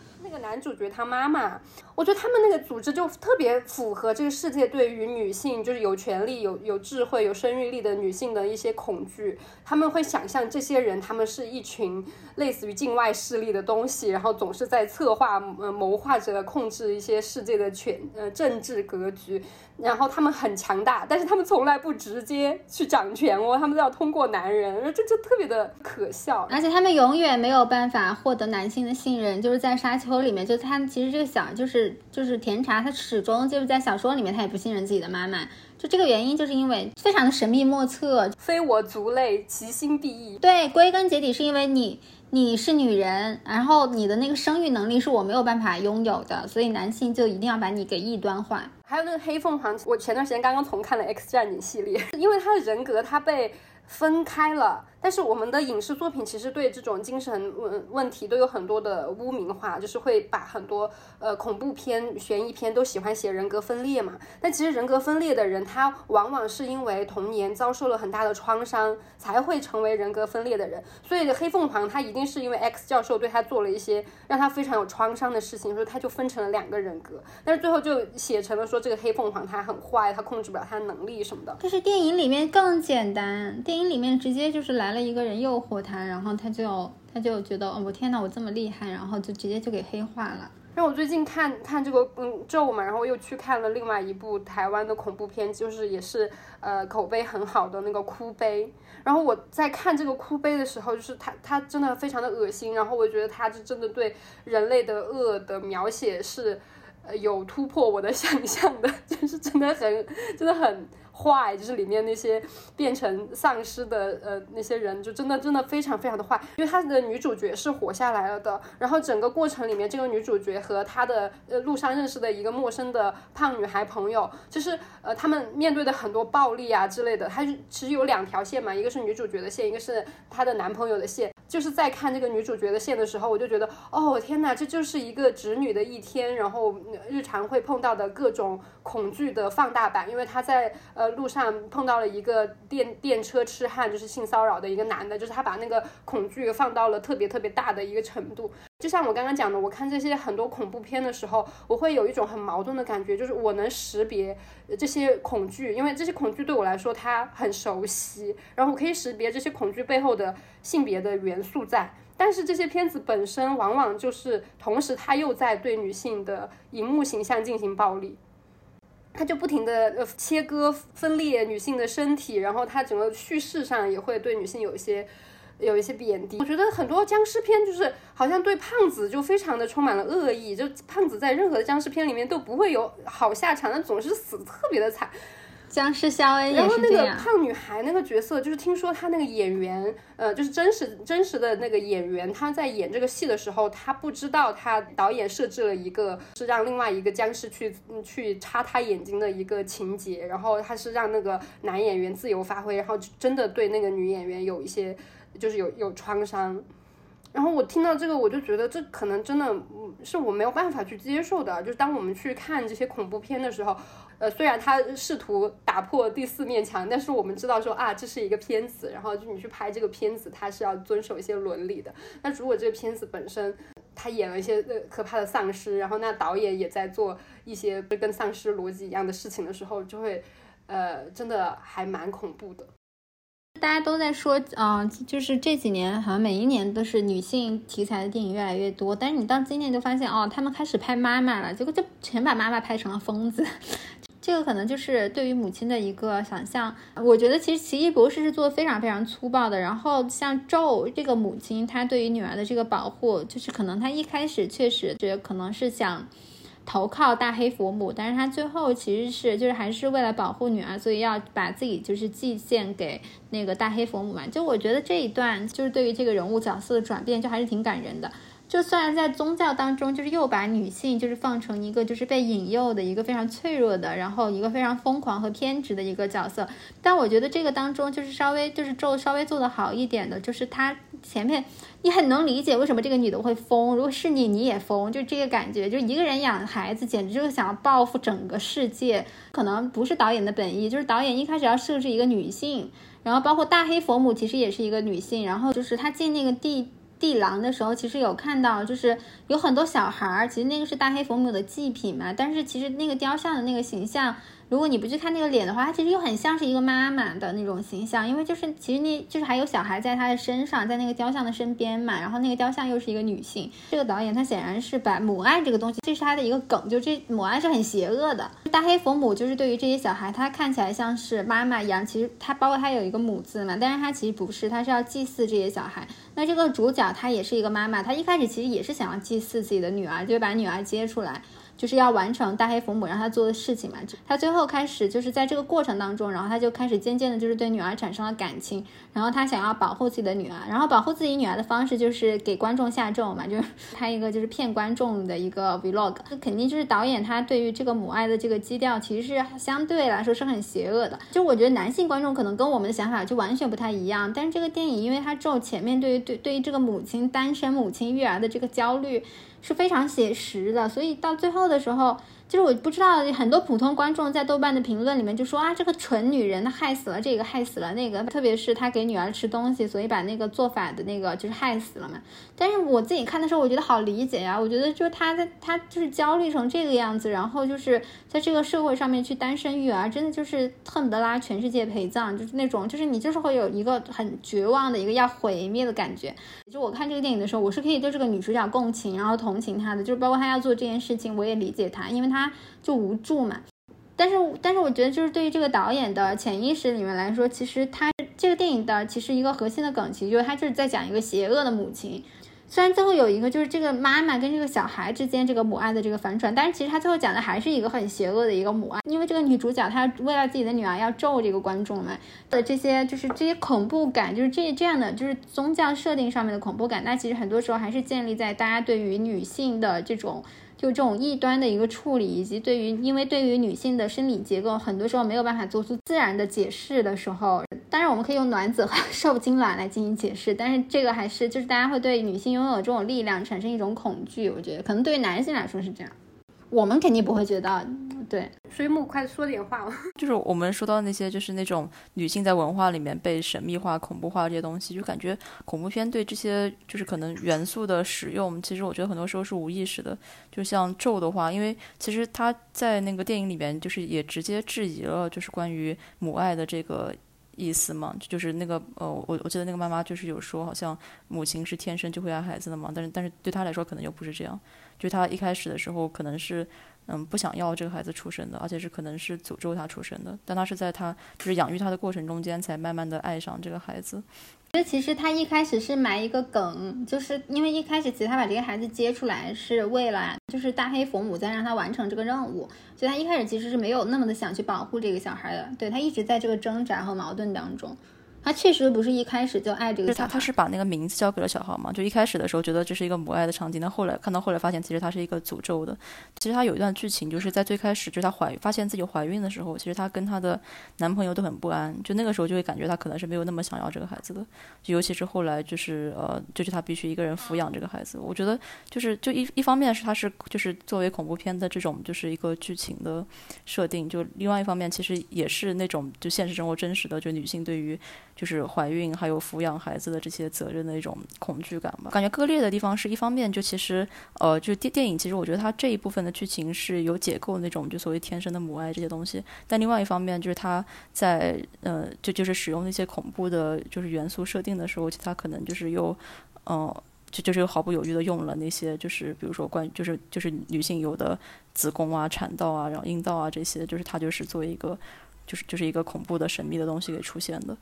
男主角他妈妈。我觉得他们那个组织就特别符合这个世界对于女性，就是有权利、有有智慧、有生育力的女性的一些恐惧。他们会想象这些人，他们是一群类似于境外势力的东西，然后总是在策划、呃谋划着控制一些世界的权呃政治格局。然后他们很强大，但是他们从来不直接去掌权哦，他们都要通过男人，这就特别的可笑。而且他们永远没有办法获得男性的信任，就是在沙丘里面，就他其实这个小就是。就是甜茶，他始终就是在小说里面，他也不信任自己的妈妈。就这个原因，就是因为非常的神秘莫测，非我族类，其心必异。对，归根结底是因为你你是女人，然后你的那个生育能力是我没有办法拥有的，所以男性就一定要把你给异端化。还有那个黑凤凰，我前段时间刚刚重看了《X 战警》系列，因为他的人格他被分开了。但是我们的影视作品其实对这种精神问问题都有很多的污名化，就是会把很多呃恐怖片、悬疑片都喜欢写人格分裂嘛。但其实人格分裂的人，他往往是因为童年遭受了很大的创伤，才会成为人格分裂的人。所以黑凤凰他一定是因为 X 教授对他做了一些让他非常有创伤的事情，所以他就分成了两个人格。但是最后就写成了说这个黑凤凰他很坏，他控制不了他的能力什么的。但是电影里面更简单，电影里面直接就是来。来了一个人诱惑他，然后他就他就觉得哦，我天呐，我这么厉害，然后就直接就给黑化了。然后我最近看看这个嗯咒嘛，然后又去看了另外一部台湾的恐怖片，就是也是呃口碑很好的那个哭悲。然后我在看这个哭悲的时候，就是他他真的非常的恶心，然后我觉得他是真的对人类的恶的描写是呃有突破我的 想象的，就是真的很真的很。坏就是里面那些变成丧尸的呃那些人，就真的真的非常非常的坏。因为他的女主角是活下来了的，然后整个过程里面，这个女主角和她的呃路上认识的一个陌生的胖女孩朋友，就是呃他们面对的很多暴力啊之类的，她其实有两条线嘛，一个是女主角的线，一个是她的男朋友的线。就是在看这个女主角的线的时候，我就觉得，哦天哪，这就是一个直女的一天，然后日常会碰到的各种恐惧的放大版。因为她在呃路上碰到了一个电电车痴汉，就是性骚扰的一个男的，就是他把那个恐惧放到了特别特别大的一个程度。就像我刚刚讲的，我看这些很多恐怖片的时候，我会有一种很矛盾的感觉，就是我能识别这些恐惧，因为这些恐惧对我来说它很熟悉，然后我可以识别这些恐惧背后的性别的元素在。但是这些片子本身往往就是同时，他又在对女性的荧幕形象进行暴力，他就不停的切割分裂女性的身体，然后他整个叙事上也会对女性有一些。有一些贬低，我觉得很多僵尸片就是好像对胖子就非常的充满了恶意，就胖子在任何的僵尸片里面都不会有好下场，那总是死的特别的惨。僵尸肖恩然后那个胖女孩那个角色，就是听说她那个演员，呃，就是真实真实的那个演员，她在演这个戏的时候，她不知道她导演设置了一个是让另外一个僵尸去去插她眼睛的一个情节，然后她是让那个男演员自由发挥，然后真的对那个女演员有一些。就是有有创伤，然后我听到这个，我就觉得这可能真的是我没有办法去接受的。就是当我们去看这些恐怖片的时候，呃，虽然他试图打破第四面墙，但是我们知道说啊，这是一个片子，然后就你去拍这个片子，它是要遵守一些伦理的。那如果这个片子本身他演了一些呃可怕的丧尸，然后那导演也在做一些跟丧尸逻辑一样的事情的时候，就会呃，真的还蛮恐怖的。大家都在说，嗯，就是这几年好像每一年都是女性题材的电影越来越多，但是你到今年就发现，哦，他们开始拍妈妈了，结果就全把妈妈拍成了疯子。这个可能就是对于母亲的一个想象。我觉得其实奇异博士是做的非常非常粗暴的。然后像咒这个母亲，她对于女儿的这个保护，就是可能她一开始确实觉得可能是想。投靠大黑佛母，但是他最后其实是就是还是为了保护女儿，所以要把自己就是祭献给那个大黑佛母嘛。就我觉得这一段就是对于这个人物角色的转变，就还是挺感人的。就虽然在宗教当中，就是又把女性就是放成一个就是被引诱的一个非常脆弱的，然后一个非常疯狂和偏执的一个角色，但我觉得这个当中就是稍微就是咒稍微做的好一点的，就是他前面你很能理解为什么这个女的会疯，如果是你你也疯，就这个感觉，就一个人养孩子简直就是想要报复整个世界，可能不是导演的本意，就是导演一开始要设置一个女性，然后包括大黑佛母其实也是一个女性，然后就是她进那个地。地狼的时候，其实有看到，就是有很多小孩儿，其实那个是大黑佛母的祭品嘛。但是其实那个雕像的那个形象。如果你不去看那个脸的话，它其实又很像是一个妈妈的那种形象，因为就是其实那就是还有小孩在他的身上，在那个雕像的身边嘛，然后那个雕像又是一个女性。这个导演他显然是把母爱这个东西，这是他的一个梗，就这母爱是很邪恶的。大黑佛母就是对于这些小孩，他看起来像是妈妈一样，其实他包括他有一个母字嘛，但是他其实不是，他是要祭祀这些小孩。那这个主角她也是一个妈妈，她一开始其实也是想要祭祀自己的女儿，就把女儿接出来。就是要完成大黑佛母让他做的事情嘛。他最后开始就是在这个过程当中，然后他就开始渐渐的，就是对女儿产生了感情。然后他想要保护自己的女儿，然后保护自己女儿的方式就是给观众下咒嘛，就是拍一个就是骗观众的一个 vlog。这肯定就是导演他对于这个母爱的这个基调，其实是相对来说是很邪恶的。就我觉得男性观众可能跟我们的想法就完全不太一样。但是这个电影，因为它咒前面对于对对于这个母亲单身母亲育儿的这个焦虑。是非常写实的，所以到最后的时候。就是我不知道，很多普通观众在豆瓣的评论里面就说啊，这个蠢女人，害死了这个，害死了那个，特别是她给女儿吃东西，所以把那个做法的那个就是害死了嘛。但是我自己看的时候，我觉得好理解呀。我觉得就是她在她就是焦虑成这个样子，然后就是在这个社会上面去单身育儿，真的就是恨不得拉全世界陪葬，就是那种就是你就是会有一个很绝望的一个要毁灭的感觉。就我看这个电影的时候，我是可以对这个女主角共情，然后同情她的，就是包括她要做这件事情，我也理解她，因为她。就无助嘛，但是但是我觉得就是对于这个导演的潜意识里面来说，其实他这个电影的其实一个核心的梗，其实就是他就是在讲一个邪恶的母亲。虽然最后有一个就是这个妈妈跟这个小孩之间这个母爱的这个反转，但是其实他最后讲的还是一个很邪恶的一个母爱，因为这个女主角她为了自己的女儿要咒这个观众们的这些就是这些恐怖感，就是这这样的就是宗教设定上面的恐怖感，那其实很多时候还是建立在大家对于女性的这种。就这种异端的一个处理，以及对于，因为对于女性的生理结构，很多时候没有办法做出自然的解释的时候，当然我们可以用卵子和 受精卵来进行解释，但是这个还是就是大家会对女性拥有这种力量产生一种恐惧。我觉得可能对于男性来说是这样。我们肯定不会觉得。对，水母，快说点话。就是我们说到那些，就是那种女性在文化里面被神秘化、恐怖化这些东西，就感觉恐怖片对这些就是可能元素的使用，其实我觉得很多时候是无意识的。就像咒的话，因为其实他在那个电影里面，就是也直接质疑了，就是关于母爱的这个意思嘛，就是那个呃，我我记得那个妈妈就是有说，好像母亲是天生就会爱孩子的嘛，但是但是对她来说可能又不是这样，就他一开始的时候可能是。嗯，不想要这个孩子出生的，而且是可能是诅咒他出生的。但他是在他就是养育他的过程中间，才慢慢的爱上这个孩子。这其实他一开始是埋一个梗，就是因为一开始其实他把这个孩子接出来是为了，就是大黑佛母在让他完成这个任务，所以他一开始其实是没有那么的想去保护这个小孩的。对他一直在这个挣扎和矛盾当中。他确实不是一开始就爱这个小孩，他是把那个名字交给了小孩嘛？就一开始的时候觉得这是一个母爱的场景，但后来看到后来发现其实他是一个诅咒的。其实他有一段剧情就是在最开始，就是她怀发现自己怀孕的时候，其实她跟她的男朋友都很不安，就那个时候就会感觉她可能是没有那么想要这个孩子的。就尤其是后来就是呃，就是她必须一个人抚养这个孩子。我觉得就是就一一方面是他是就是作为恐怖片的这种就是一个剧情的设定，就另外一方面其实也是那种就现实生活真实的，就女性对于。就是怀孕还有抚养孩子的这些责任的一种恐惧感吧。感觉割裂的地方是一方面，就其实呃，就电电影其实我觉得它这一部分的剧情是有解构那种就所谓天生的母爱这些东西。但另外一方面，就是它在呃就就是使用那些恐怖的就是元素设定的时候，其实它可能就是又嗯就就是又毫不犹豫的用了那些就是比如说关就是就是女性有的子宫啊、产道啊、然后阴道啊这些，就是它就是作为一个。就是就是一个恐怖的神秘的东西给出现的，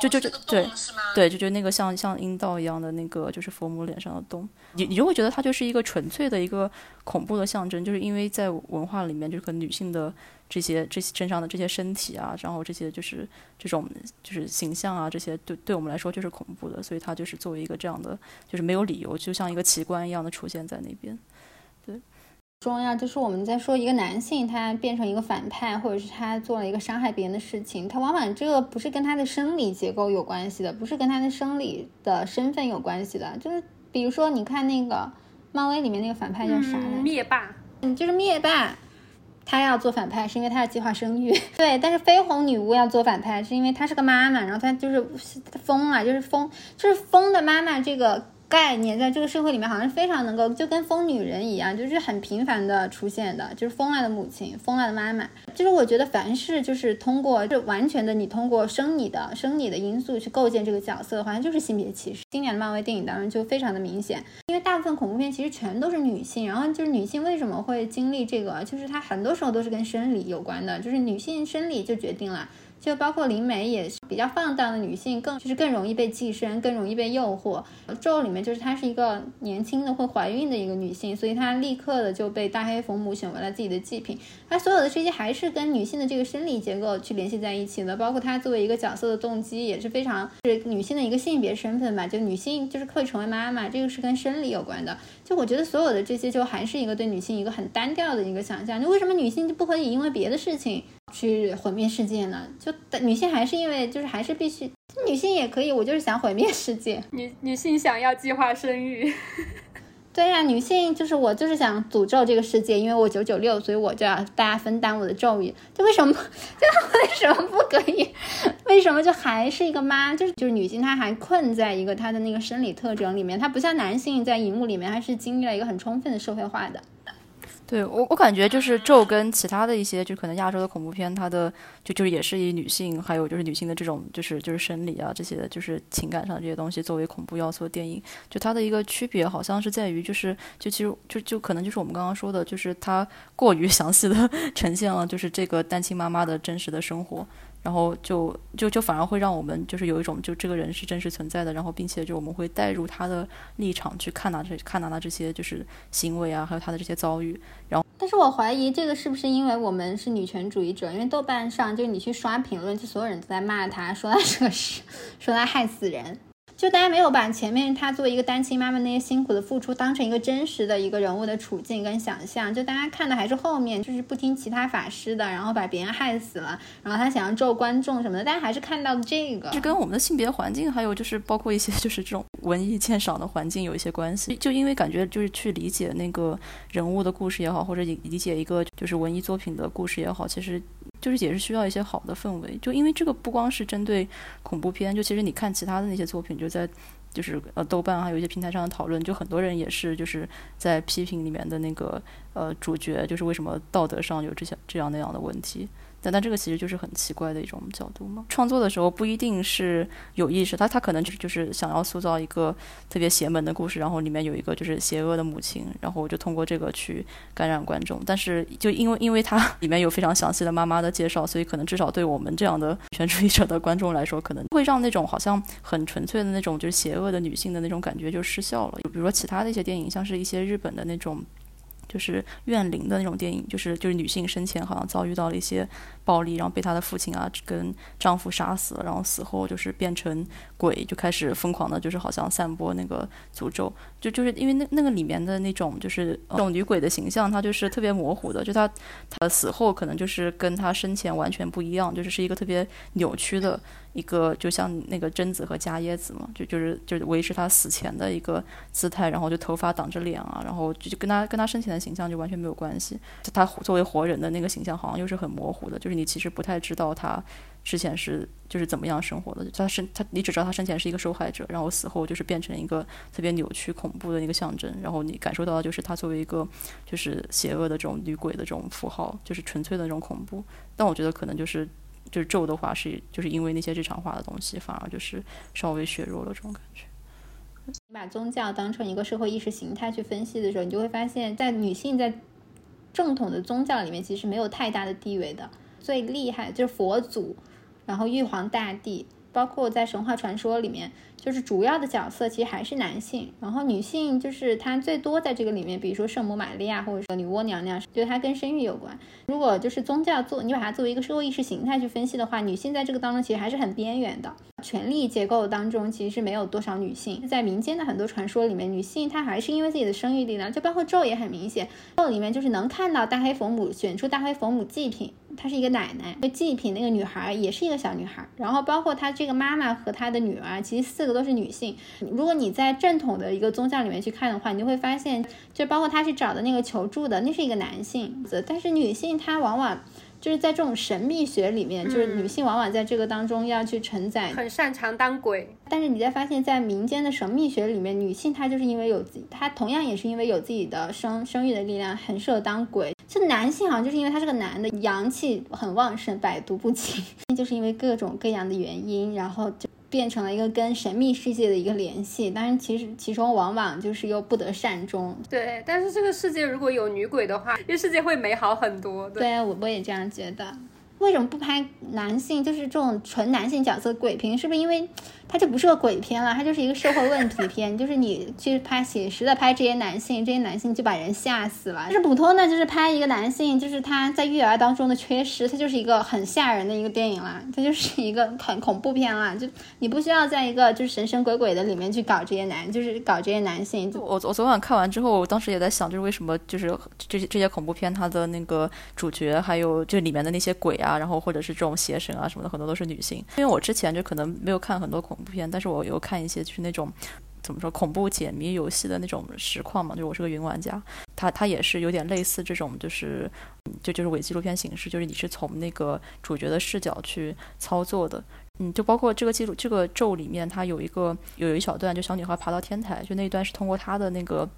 就就就对对，就就那个像像阴道一样的那个，就是佛母脸上的洞，你你就会觉得它就是一个纯粹的一个恐怖的象征，就是因为在文化里面，就是女性的这些这些身上的这些身体啊，然后这些就是这种就是形象啊，这些对对我们来说就是恐怖的，所以它就是作为一个这样的，就是没有理由，就像一个奇观一样的出现在那边，对。重要就是我们在说一个男性他变成一个反派，或者是他做了一个伤害别人的事情，他往往这个不是跟他的生理结构有关系的，不是跟他的生理的身份有关系的。就是比如说，你看那个漫威里面那个反派叫啥来？灭霸。嗯，就是灭霸，他要做反派是因为他要计划生育。对，但是绯红女巫要做反派是因为她是个妈妈，然后她就是疯了，就是疯，就是疯的妈妈这个。概念在这个社会里面好像非常能够，就跟疯女人一样，就是很频繁的出现的，就是疯了的母亲、疯了的妈妈。就是我觉得凡是就是通过就完全的你通过生理的生理的因素去构建这个角色，好像就是性别歧视。今年的漫威电影当中就非常的明显，因为大部分恐怖片其实全都是女性，然后就是女性为什么会经历这个，就是她很多时候都是跟生理有关的，就是女性生理就决定了。就包括灵媒也是比较放荡的女性，更就是更容易被寄生，更容易被诱惑。咒里面就是她是一个年轻的会怀孕的一个女性，所以她立刻的就被大黑佛母选为了自己的祭品。她所有的这些还是跟女性的这个生理结构去联系在一起的，包括她作为一个角色的动机也是非常是女性的一个性别身份吧，就女性就是会成为妈妈，这个是跟生理有关的。就我觉得所有的这些就还是一个对女性一个很单调的一个想象。就为什么女性就不可以因为别的事情？去毁灭世界呢？就女性还是因为就是还是必须，女性也可以。我就是想毁灭世界。女女性想要计划生育，对呀，女性就是我就是想诅咒这个世界，因为我九九六，所以我就要大家分担我的咒语。就为什么？就为什么不可以？为什么就还是一个妈？就是就是女性，她还困在一个她的那个生理特征里面，她不像男性在荧幕里面，她是经历了一个很充分的社会化的。对我，我感觉就是咒跟其他的一些，就可能亚洲的恐怖片，它的就就是也是以女性，还有就是女性的这种，就是就是生理啊这些，就是情感上这些东西作为恐怖要素的电影，就它的一个区别好像是在于，就是就其实就就可能就是我们刚刚说的，就是它过于 详细的呈现了就是这个单亲妈妈的真实的生活。然后就就就反而会让我们就是有一种就这个人是真实存在的，然后并且就我们会带入他的立场去看他这看他的这些就是行为啊，还有他的这些遭遇。然后，但是我怀疑这个是不是因为我们是女权主义者？因为豆瓣上就你去刷评论，就所有人都在骂他，说他这是说他害死人。就大家没有把前面她作为一个单亲妈妈那些辛苦的付出当成一个真实的一个人物的处境跟想象，就大家看的还是后面就是不听其他法师的，然后把别人害死了，然后他想要咒观众什么的，大家还是看到的这个，是跟我们的性别环境，还有就是包括一些就是这种文艺鉴赏的环境有一些关系。就因为感觉就是去理解那个人物的故事也好，或者理理解一个就是文艺作品的故事也好，其实。就是也是需要一些好的氛围，就因为这个不光是针对恐怖片，就其实你看其他的那些作品，就在就是呃豆瓣还有一些平台上的讨论，就很多人也是就是在批评里面的那个呃主角，就是为什么道德上有这些这样那样的问题。但但这个其实就是很奇怪的一种角度嘛。创作的时候不一定是有意识，他他可能就是就是想要塑造一个特别邪门的故事，然后里面有一个就是邪恶的母亲，然后我就通过这个去感染观众。但是就因为因为它里面有非常详细的妈妈的介绍，所以可能至少对我们这样的权主义者的观众来说，可能会让那种好像很纯粹的那种就是邪恶的女性的那种感觉就失效了。就比如说其他的一些电影，像是一些日本的那种。就是怨灵的那种电影，就是就是女性生前好像遭遇到了一些暴力，然后被她的父亲啊跟丈夫杀死了，然后死后就是变成鬼，就开始疯狂的，就是好像散播那个诅咒。就就是因为那那个里面的那种就是这种女鬼的形象，她就是特别模糊的，就她她死后可能就是跟她生前完全不一样，就是是一个特别扭曲的。一个就像那个贞子和伽椰子嘛，就就是就是维持他死前的一个姿态，然后就头发挡着脸啊，然后就就跟他跟他生前的形象就完全没有关系。就他作为活人的那个形象好像又是很模糊的，就是你其实不太知道他之前是就是怎么样生活的。他生他你只知道他生前是一个受害者，然后死后就是变成一个特别扭曲恐怖的一个象征，然后你感受到的就是他作为一个就是邪恶的这种女鬼的这种符号，就是纯粹的那种恐怖。但我觉得可能就是。就是咒的话是，就是因为那些日常化的东西，反而就是稍微削弱了这种感觉。你把宗教当成一个社会意识形态去分析的时候，你就会发现，在女性在正统的宗教里面，其实没有太大的地位的。最厉害就是佛祖，然后玉皇大帝，包括在神话传说里面。就是主要的角色其实还是男性，然后女性就是她最多在这个里面，比如说圣母玛利亚或者说女娲娘娘，就是她跟生育有关。如果就是宗教做你把它作为一个社会意识形态去分析的话，女性在这个当中其实还是很边缘的。权力结构当中其实是没有多少女性，在民间的很多传说里面，女性她还是因为自己的生育力量，就包括咒也很明显，咒里面就是能看到大黑佛母选出大黑佛母祭品，她是一个奶奶，那祭品那个女孩也是一个小女孩，然后包括她这个妈妈和她的女儿，其实四个都是女性。如果你在正统的一个宗教里面去看的话，你就会发现，就包括他去找的那个求助的，那是一个男性，但是女性她往往。就是在这种神秘学里面，就是女性往往在这个当中要去承载，很擅长当鬼。但是你在发现，在民间的神秘学里面，女性她就是因为有自己，她同样也是因为有自己的生生育的力量，很适合当鬼。就男性好像就是因为他是个男的，阳气很旺盛，百毒不侵，就是因为各种各样的原因，然后就。变成了一个跟神秘世界的一个联系，但是其实其中往往就是又不得善终。对，但是这个世界如果有女鬼的话，这世界会美好很多。对，我我也这样觉得。为什么不拍男性，就是这种纯男性角色鬼片？是不是因为？它就不是个鬼片了，它就是一个社会问题片。就是你去拍写实的拍这些男性，这些男性就把人吓死了。就是普通的，就是拍一个男性，就是他在育儿当中的缺失，它就是一个很吓人的一个电影啦，它就是一个很恐怖片啦。就你不需要在一个就是神神鬼鬼的里面去搞这些男，就是搞这些男性。我我昨晚看完之后，我当时也在想，就是为什么就是这些这些恐怖片，它的那个主角还有就里面的那些鬼啊，然后或者是这种邪神啊什么的，很多都是女性。因为我之前就可能没有看很多恐。恐怖片，但是我有看一些就是那种怎么说恐怖解谜游戏的那种实况嘛，就我是个云玩家，他他也是有点类似这种，就是就就是伪纪录片形式，就是你是从那个主角的视角去操作的，嗯，就包括这个记录这个咒里面，它有一个有一小段，就小女孩爬到天台，就那一段是通过她的那个。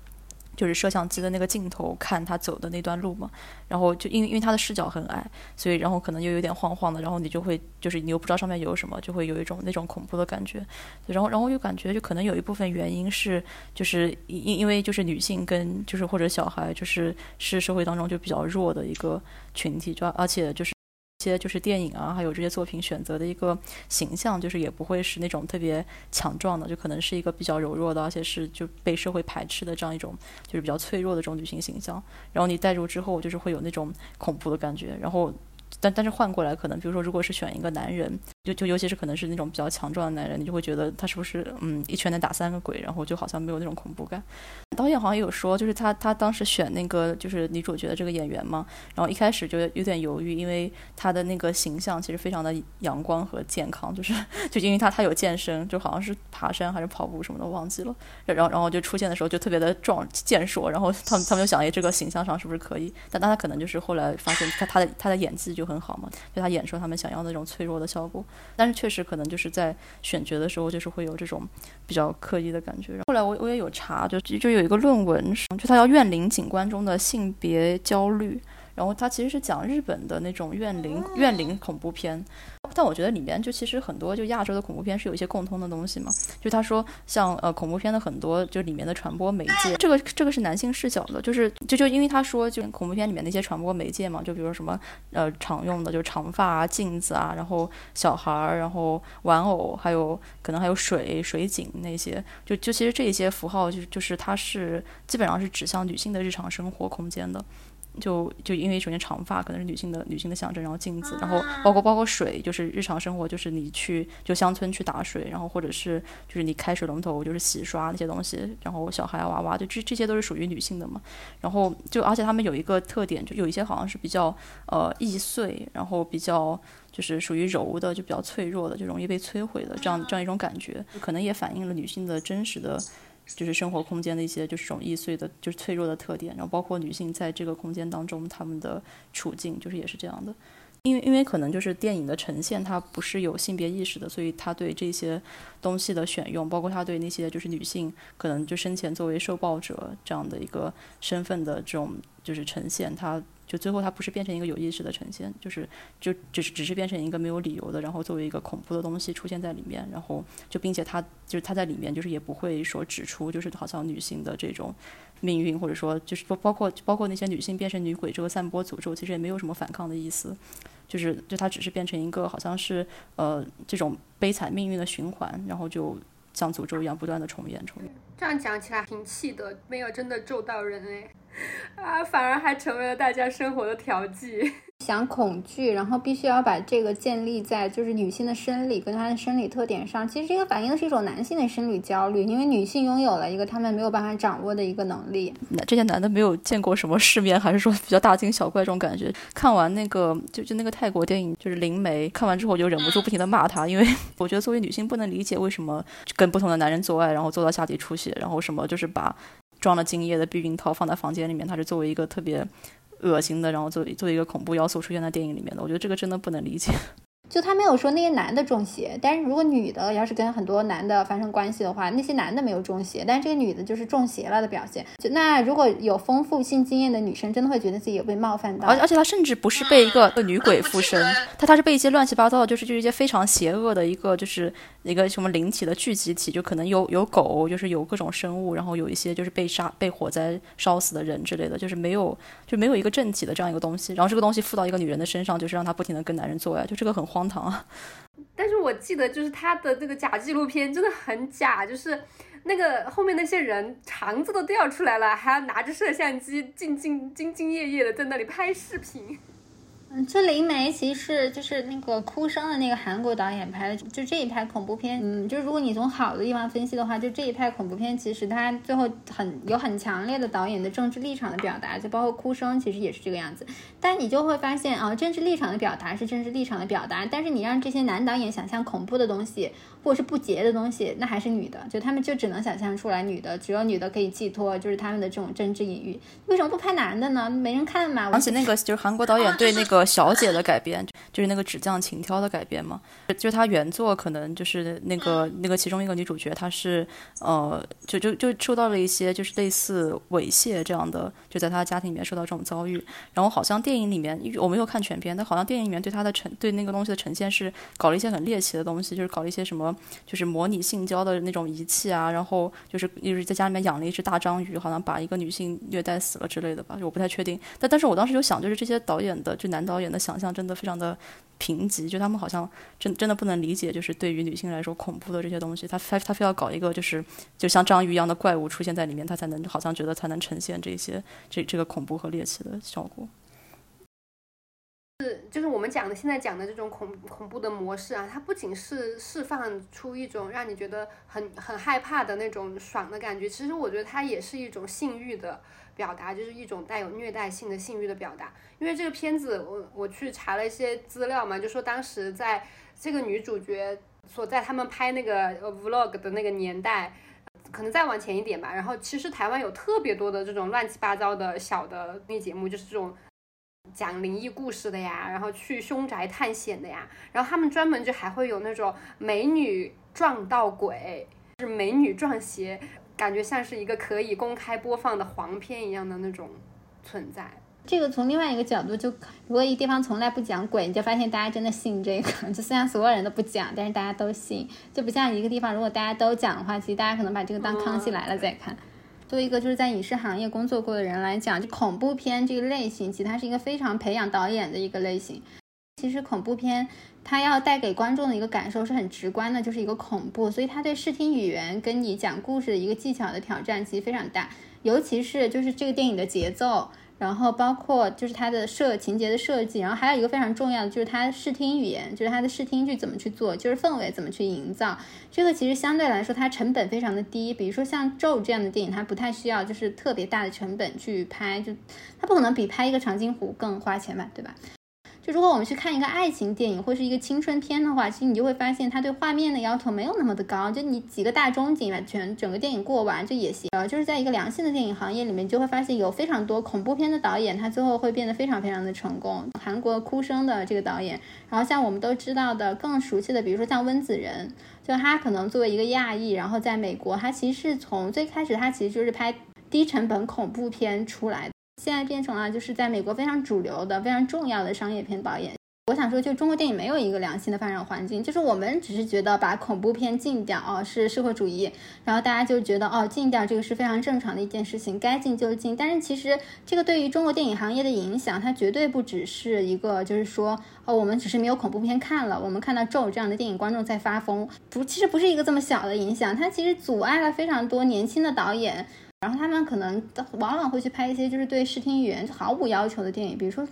就是摄像机的那个镜头看他走的那段路嘛，然后就因为因为他的视角很矮，所以然后可能又有点晃晃的，然后你就会就是你又不知道上面有什么，就会有一种那种恐怖的感觉。然后然后又感觉就可能有一部分原因是就是因因为就是女性跟就是或者小孩就是是社会当中就比较弱的一个群体，就而且就是。些就是电影啊，还有这些作品选择的一个形象，就是也不会是那种特别强壮的，就可能是一个比较柔弱的，而且是就被社会排斥的这样一种，就是比较脆弱的这种女性形象。然后你带入之后，就是会有那种恐怖的感觉。然后但但是换过来，可能比如说，如果是选一个男人，就就尤其是可能是那种比较强壮的男人，你就会觉得他是不是嗯一拳能打三个鬼，然后就好像没有那种恐怖感。导演好像也有说，就是他他当时选那个就是女主角的这个演员嘛，然后一开始就有点犹豫，因为他的那个形象其实非常的阳光和健康，就是 就因为他他有健身，就好像是爬山还是跑步什么的忘记了，然后然后就出现的时候就特别的壮健硕，然后他们他们就想，哎，这个形象上是不是可以？但但他可能就是后来发现他他的他的演技就。很好嘛，就他演出他们想要的那种脆弱的效果，但是确实可能就是在选角的时候，就是会有这种比较刻意的感觉。后来我我也有查，就就有一个论文，就他叫《怨灵警官中的性别焦虑》。然后它其实是讲日本的那种怨灵怨灵恐怖片，但我觉得里面就其实很多就亚洲的恐怖片是有一些共通的东西嘛。就他说像呃恐怖片的很多就里面的传播媒介，这个这个是男性视角的，就是就就因为他说就恐怖片里面那些传播媒介嘛，就比如什么呃常用的就长发啊、镜子啊，然后小孩儿，然后玩偶，还有可能还有水水井那些，就就其实这些符号就就是它是基本上是指向女性的日常生活空间的。就就因为首先长发可能是女性的女性的象征，然后镜子，然后包括包括水，就是日常生活，就是你去就乡村去打水，然后或者是就是你开水龙头就是洗刷那些东西，然后小孩娃娃，就这这些都是属于女性的嘛。然后就而且他们有一个特点，就有一些好像是比较呃易碎，然后比较就是属于柔的，就比较脆弱的，就容易被摧毁的这样这样一种感觉，可能也反映了女性的真实的。就是生活空间的一些，就是这种易碎的，就是脆弱的特点，然后包括女性在这个空间当中她们的处境，就是也是这样的。因为因为可能就是电影的呈现，它不是有性别意识的，所以他对这些东西的选用，包括他对那些就是女性可能就生前作为受暴者这样的一个身份的这种就是呈现，他。就最后它不是变成一个有意识的呈现，就是就只是只是变成一个没有理由的，然后作为一个恐怖的东西出现在里面，然后就并且它就是它在里面就是也不会说指出就是好像女性的这种命运，或者说就是包包括包括那些女性变成女鬼这个散播诅咒，其实也没有什么反抗的意思，就是就它只是变成一个好像是呃这种悲惨命运的循环，然后就像诅咒一样不断的重演重演。这样讲起来挺气的，没有真的咒到人哎。啊，反而还成为了大家生活的调剂。想恐惧，然后必须要把这个建立在就是女性的生理跟她的生理特点上。其实这个反映的是一种男性的生理焦虑，因为女性拥有了一个他们没有办法掌握的一个能力。那这些男的没有见过什么世面，还是说比较大惊小怪这种感觉？看完那个就就那个泰国电影，就是灵媒，看完之后我就忍不住不停的骂他，因为 我觉得作为女性不能理解为什么跟不同的男人做爱，然后做到下体出血，然后什么就是把。装了精液的避孕套放在房间里面，它是作为一个特别恶心的，然后作为作为一个恐怖要素出现在电影里面的。我觉得这个真的不能理解。就他没有说那些男的中邪，但是如果女的要是跟很多男的发生关系的话，那些男的没有中邪，但是这个女的就是中邪了的表现。就那如果有丰富性经验的女生，真的会觉得自己有被冒犯到。而而且她甚至不是被一个女鬼附身，她她是被一些乱七八糟的，就是就是一些非常邪恶的一个就是一个什么灵体的聚集体，就可能有有狗，就是有各种生物，然后有一些就是被杀被火灾烧死的人之类的，就是没有就没有一个正体的这样一个东西。然后这个东西附到一个女人的身上，就是让她不停的跟男人做爱，就这个很荒唐啊。但是我记得，就是他的那个假纪录片真的很假，就是那个后面那些人肠子都掉出来了，还要拿着摄像机兢兢兢兢业业的在那里拍视频。嗯，这灵媒其实就是那个哭声的那个韩国导演拍的，就这一拍恐怖片。嗯，就如果你从好的地方分析的话，就这一拍恐怖片其实它最后很有很强烈的导演的政治立场的表达，就包括哭声其实也是这个样子。但你就会发现啊，政治立场的表达是政治立场的表达，但是你让这些男导演想象恐怖的东西或者是不洁的东西，那还是女的，就他们就只能想象出来女的，只有女的可以寄托，就是他们的这种政治隐喻。为什么不拍男的呢？没人看嘛。而且那个 就是韩国导演对那个。小姐的改编就是那个纸匠情挑的改编嘛，就他原作可能就是那个那个其中一个女主角，她是呃就就就受到了一些就是类似猥亵这样的，就在她家庭里面受到这种遭遇。然后好像电影里面我没有看全片，但好像电影里面对她的呈对那个东西的呈现是搞了一些很猎奇的东西，就是搞了一些什么就是模拟性交的那种仪器啊，然后就是就是在家里面养了一只大章鱼，好像把一个女性虐待死了之类的吧，我不太确定。但但是我当时就想，就是这些导演的就男导演的想象真的非常的贫瘠，就他们好像真真的不能理解，就是对于女性来说恐怖的这些东西，他他他非要搞一个就是就像章鱼一样的怪物出现在里面，他才能好像觉得才能呈现这些这这个恐怖和猎奇的效果。是就是我们讲的现在讲的这种恐恐怖的模式啊，它不仅是释放出一种让你觉得很很害怕的那种爽的感觉，其实我觉得它也是一种性欲的表达，就是一种带有虐待性的性欲的表达。因为这个片子，我我去查了一些资料嘛，就说当时在这个女主角所在他们拍那个 vlog 的那个年代。可能再往前一点吧，然后其实台湾有特别多的这种乱七八糟的小的那节目，就是这种讲灵异故事的呀，然后去凶宅探险的呀，然后他们专门就还会有那种美女撞到鬼，就是美女撞邪，感觉像是一个可以公开播放的黄片一样的那种存在。这个从另外一个角度，就如果一个地方从来不讲鬼，你就发现大家真的信这个。就虽然所有人都不讲，但是大家都信。就不像一个地方，如果大家都讲的话，其实大家可能把这个当《康熙来了》再看。作为一个就是在影视行业工作过的人来讲，就恐怖片这个类型，其实它是一个非常培养导演的一个类型。其实恐怖片它要带给观众的一个感受是很直观的，就是一个恐怖，所以它对视听语言跟你讲故事的一个技巧的挑战其实非常大，尤其是就是这个电影的节奏。然后包括就是它的设情节的设计，然后还有一个非常重要的就是它视听语言，就是它的视听剧怎么去做，就是氛围怎么去营造。这个其实相对来说它成本非常的低，比如说像咒这样的电影，它不太需要就是特别大的成本去拍，就它不可能比拍一个长津湖更花钱吧，对吧？就如果我们去看一个爱情电影或是一个青春片的话，其实你就会发现它对画面的要求没有那么的高，就你几个大中景把全整个电影过完就也行。呃，就是在一个良性的电影行业里面，就会发现有非常多恐怖片的导演，他最后会变得非常非常的成功。韩国哭声的这个导演，然后像我们都知道的更熟悉的，比如说像温子仁，就他可能作为一个亚裔，然后在美国，他其实是从最开始他其实就是拍低成本恐怖片出来的。现在变成了就是在美国非常主流的、非常重要的商业片导演。我想说，就中国电影没有一个良性的发展环境，就是我们只是觉得把恐怖片禁掉哦是社会主义，然后大家就觉得哦禁掉这个是非常正常的一件事情，该禁就禁。但是其实这个对于中国电影行业的影响，它绝对不只是一个，就是说哦我们只是没有恐怖片看了，我们看到咒这样的电影，观众在发疯，不，其实不是一个这么小的影响，它其实阻碍了非常多年轻的导演。然后他们可能往往会去拍一些就是对视听语言毫无要求的电影，比如说，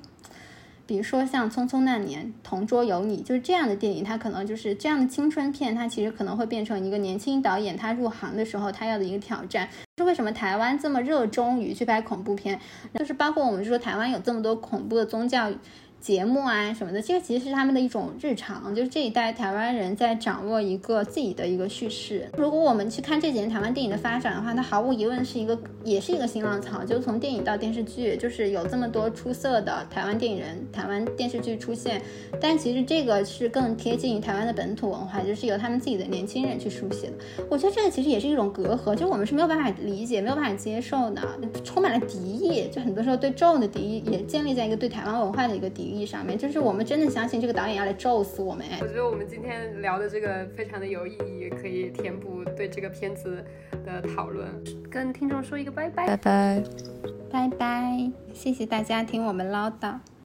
比如说像《匆匆那年》《同桌有你》，就是这样的电影，它可能就是这样的青春片，它其实可能会变成一个年轻导演他入行的时候他要的一个挑战。是为什么台湾这么热衷于去拍恐怖片？就是包括我们说台湾有这么多恐怖的宗教。节目啊什么的，这个其实是他们的一种日常，就是这一代台湾人在掌握一个自己的一个叙事。如果我们去看这几年台湾电影的发展的话，它毫无疑问是一个，也是一个新浪潮。就是从电影到电视剧，就是有这么多出色的台湾电影人、台湾电视剧出现。但其实这个是更贴近于台湾的本土文化，就是由他们自己的年轻人去书写的。我觉得这个其实也是一种隔阂，就我们是没有办法理解、没有办法接受的，充满了敌意。就很多时候对咒的敌意也建立在一个对台湾文化的一个敌意。意义上面，就是我们真的相信这个导演要来咒死我们。我觉得我们今天聊的这个非常的有意义，可以填补对这个片子的讨论。跟听众说一个拜拜，拜拜，拜拜，谢谢大家听我们唠叨。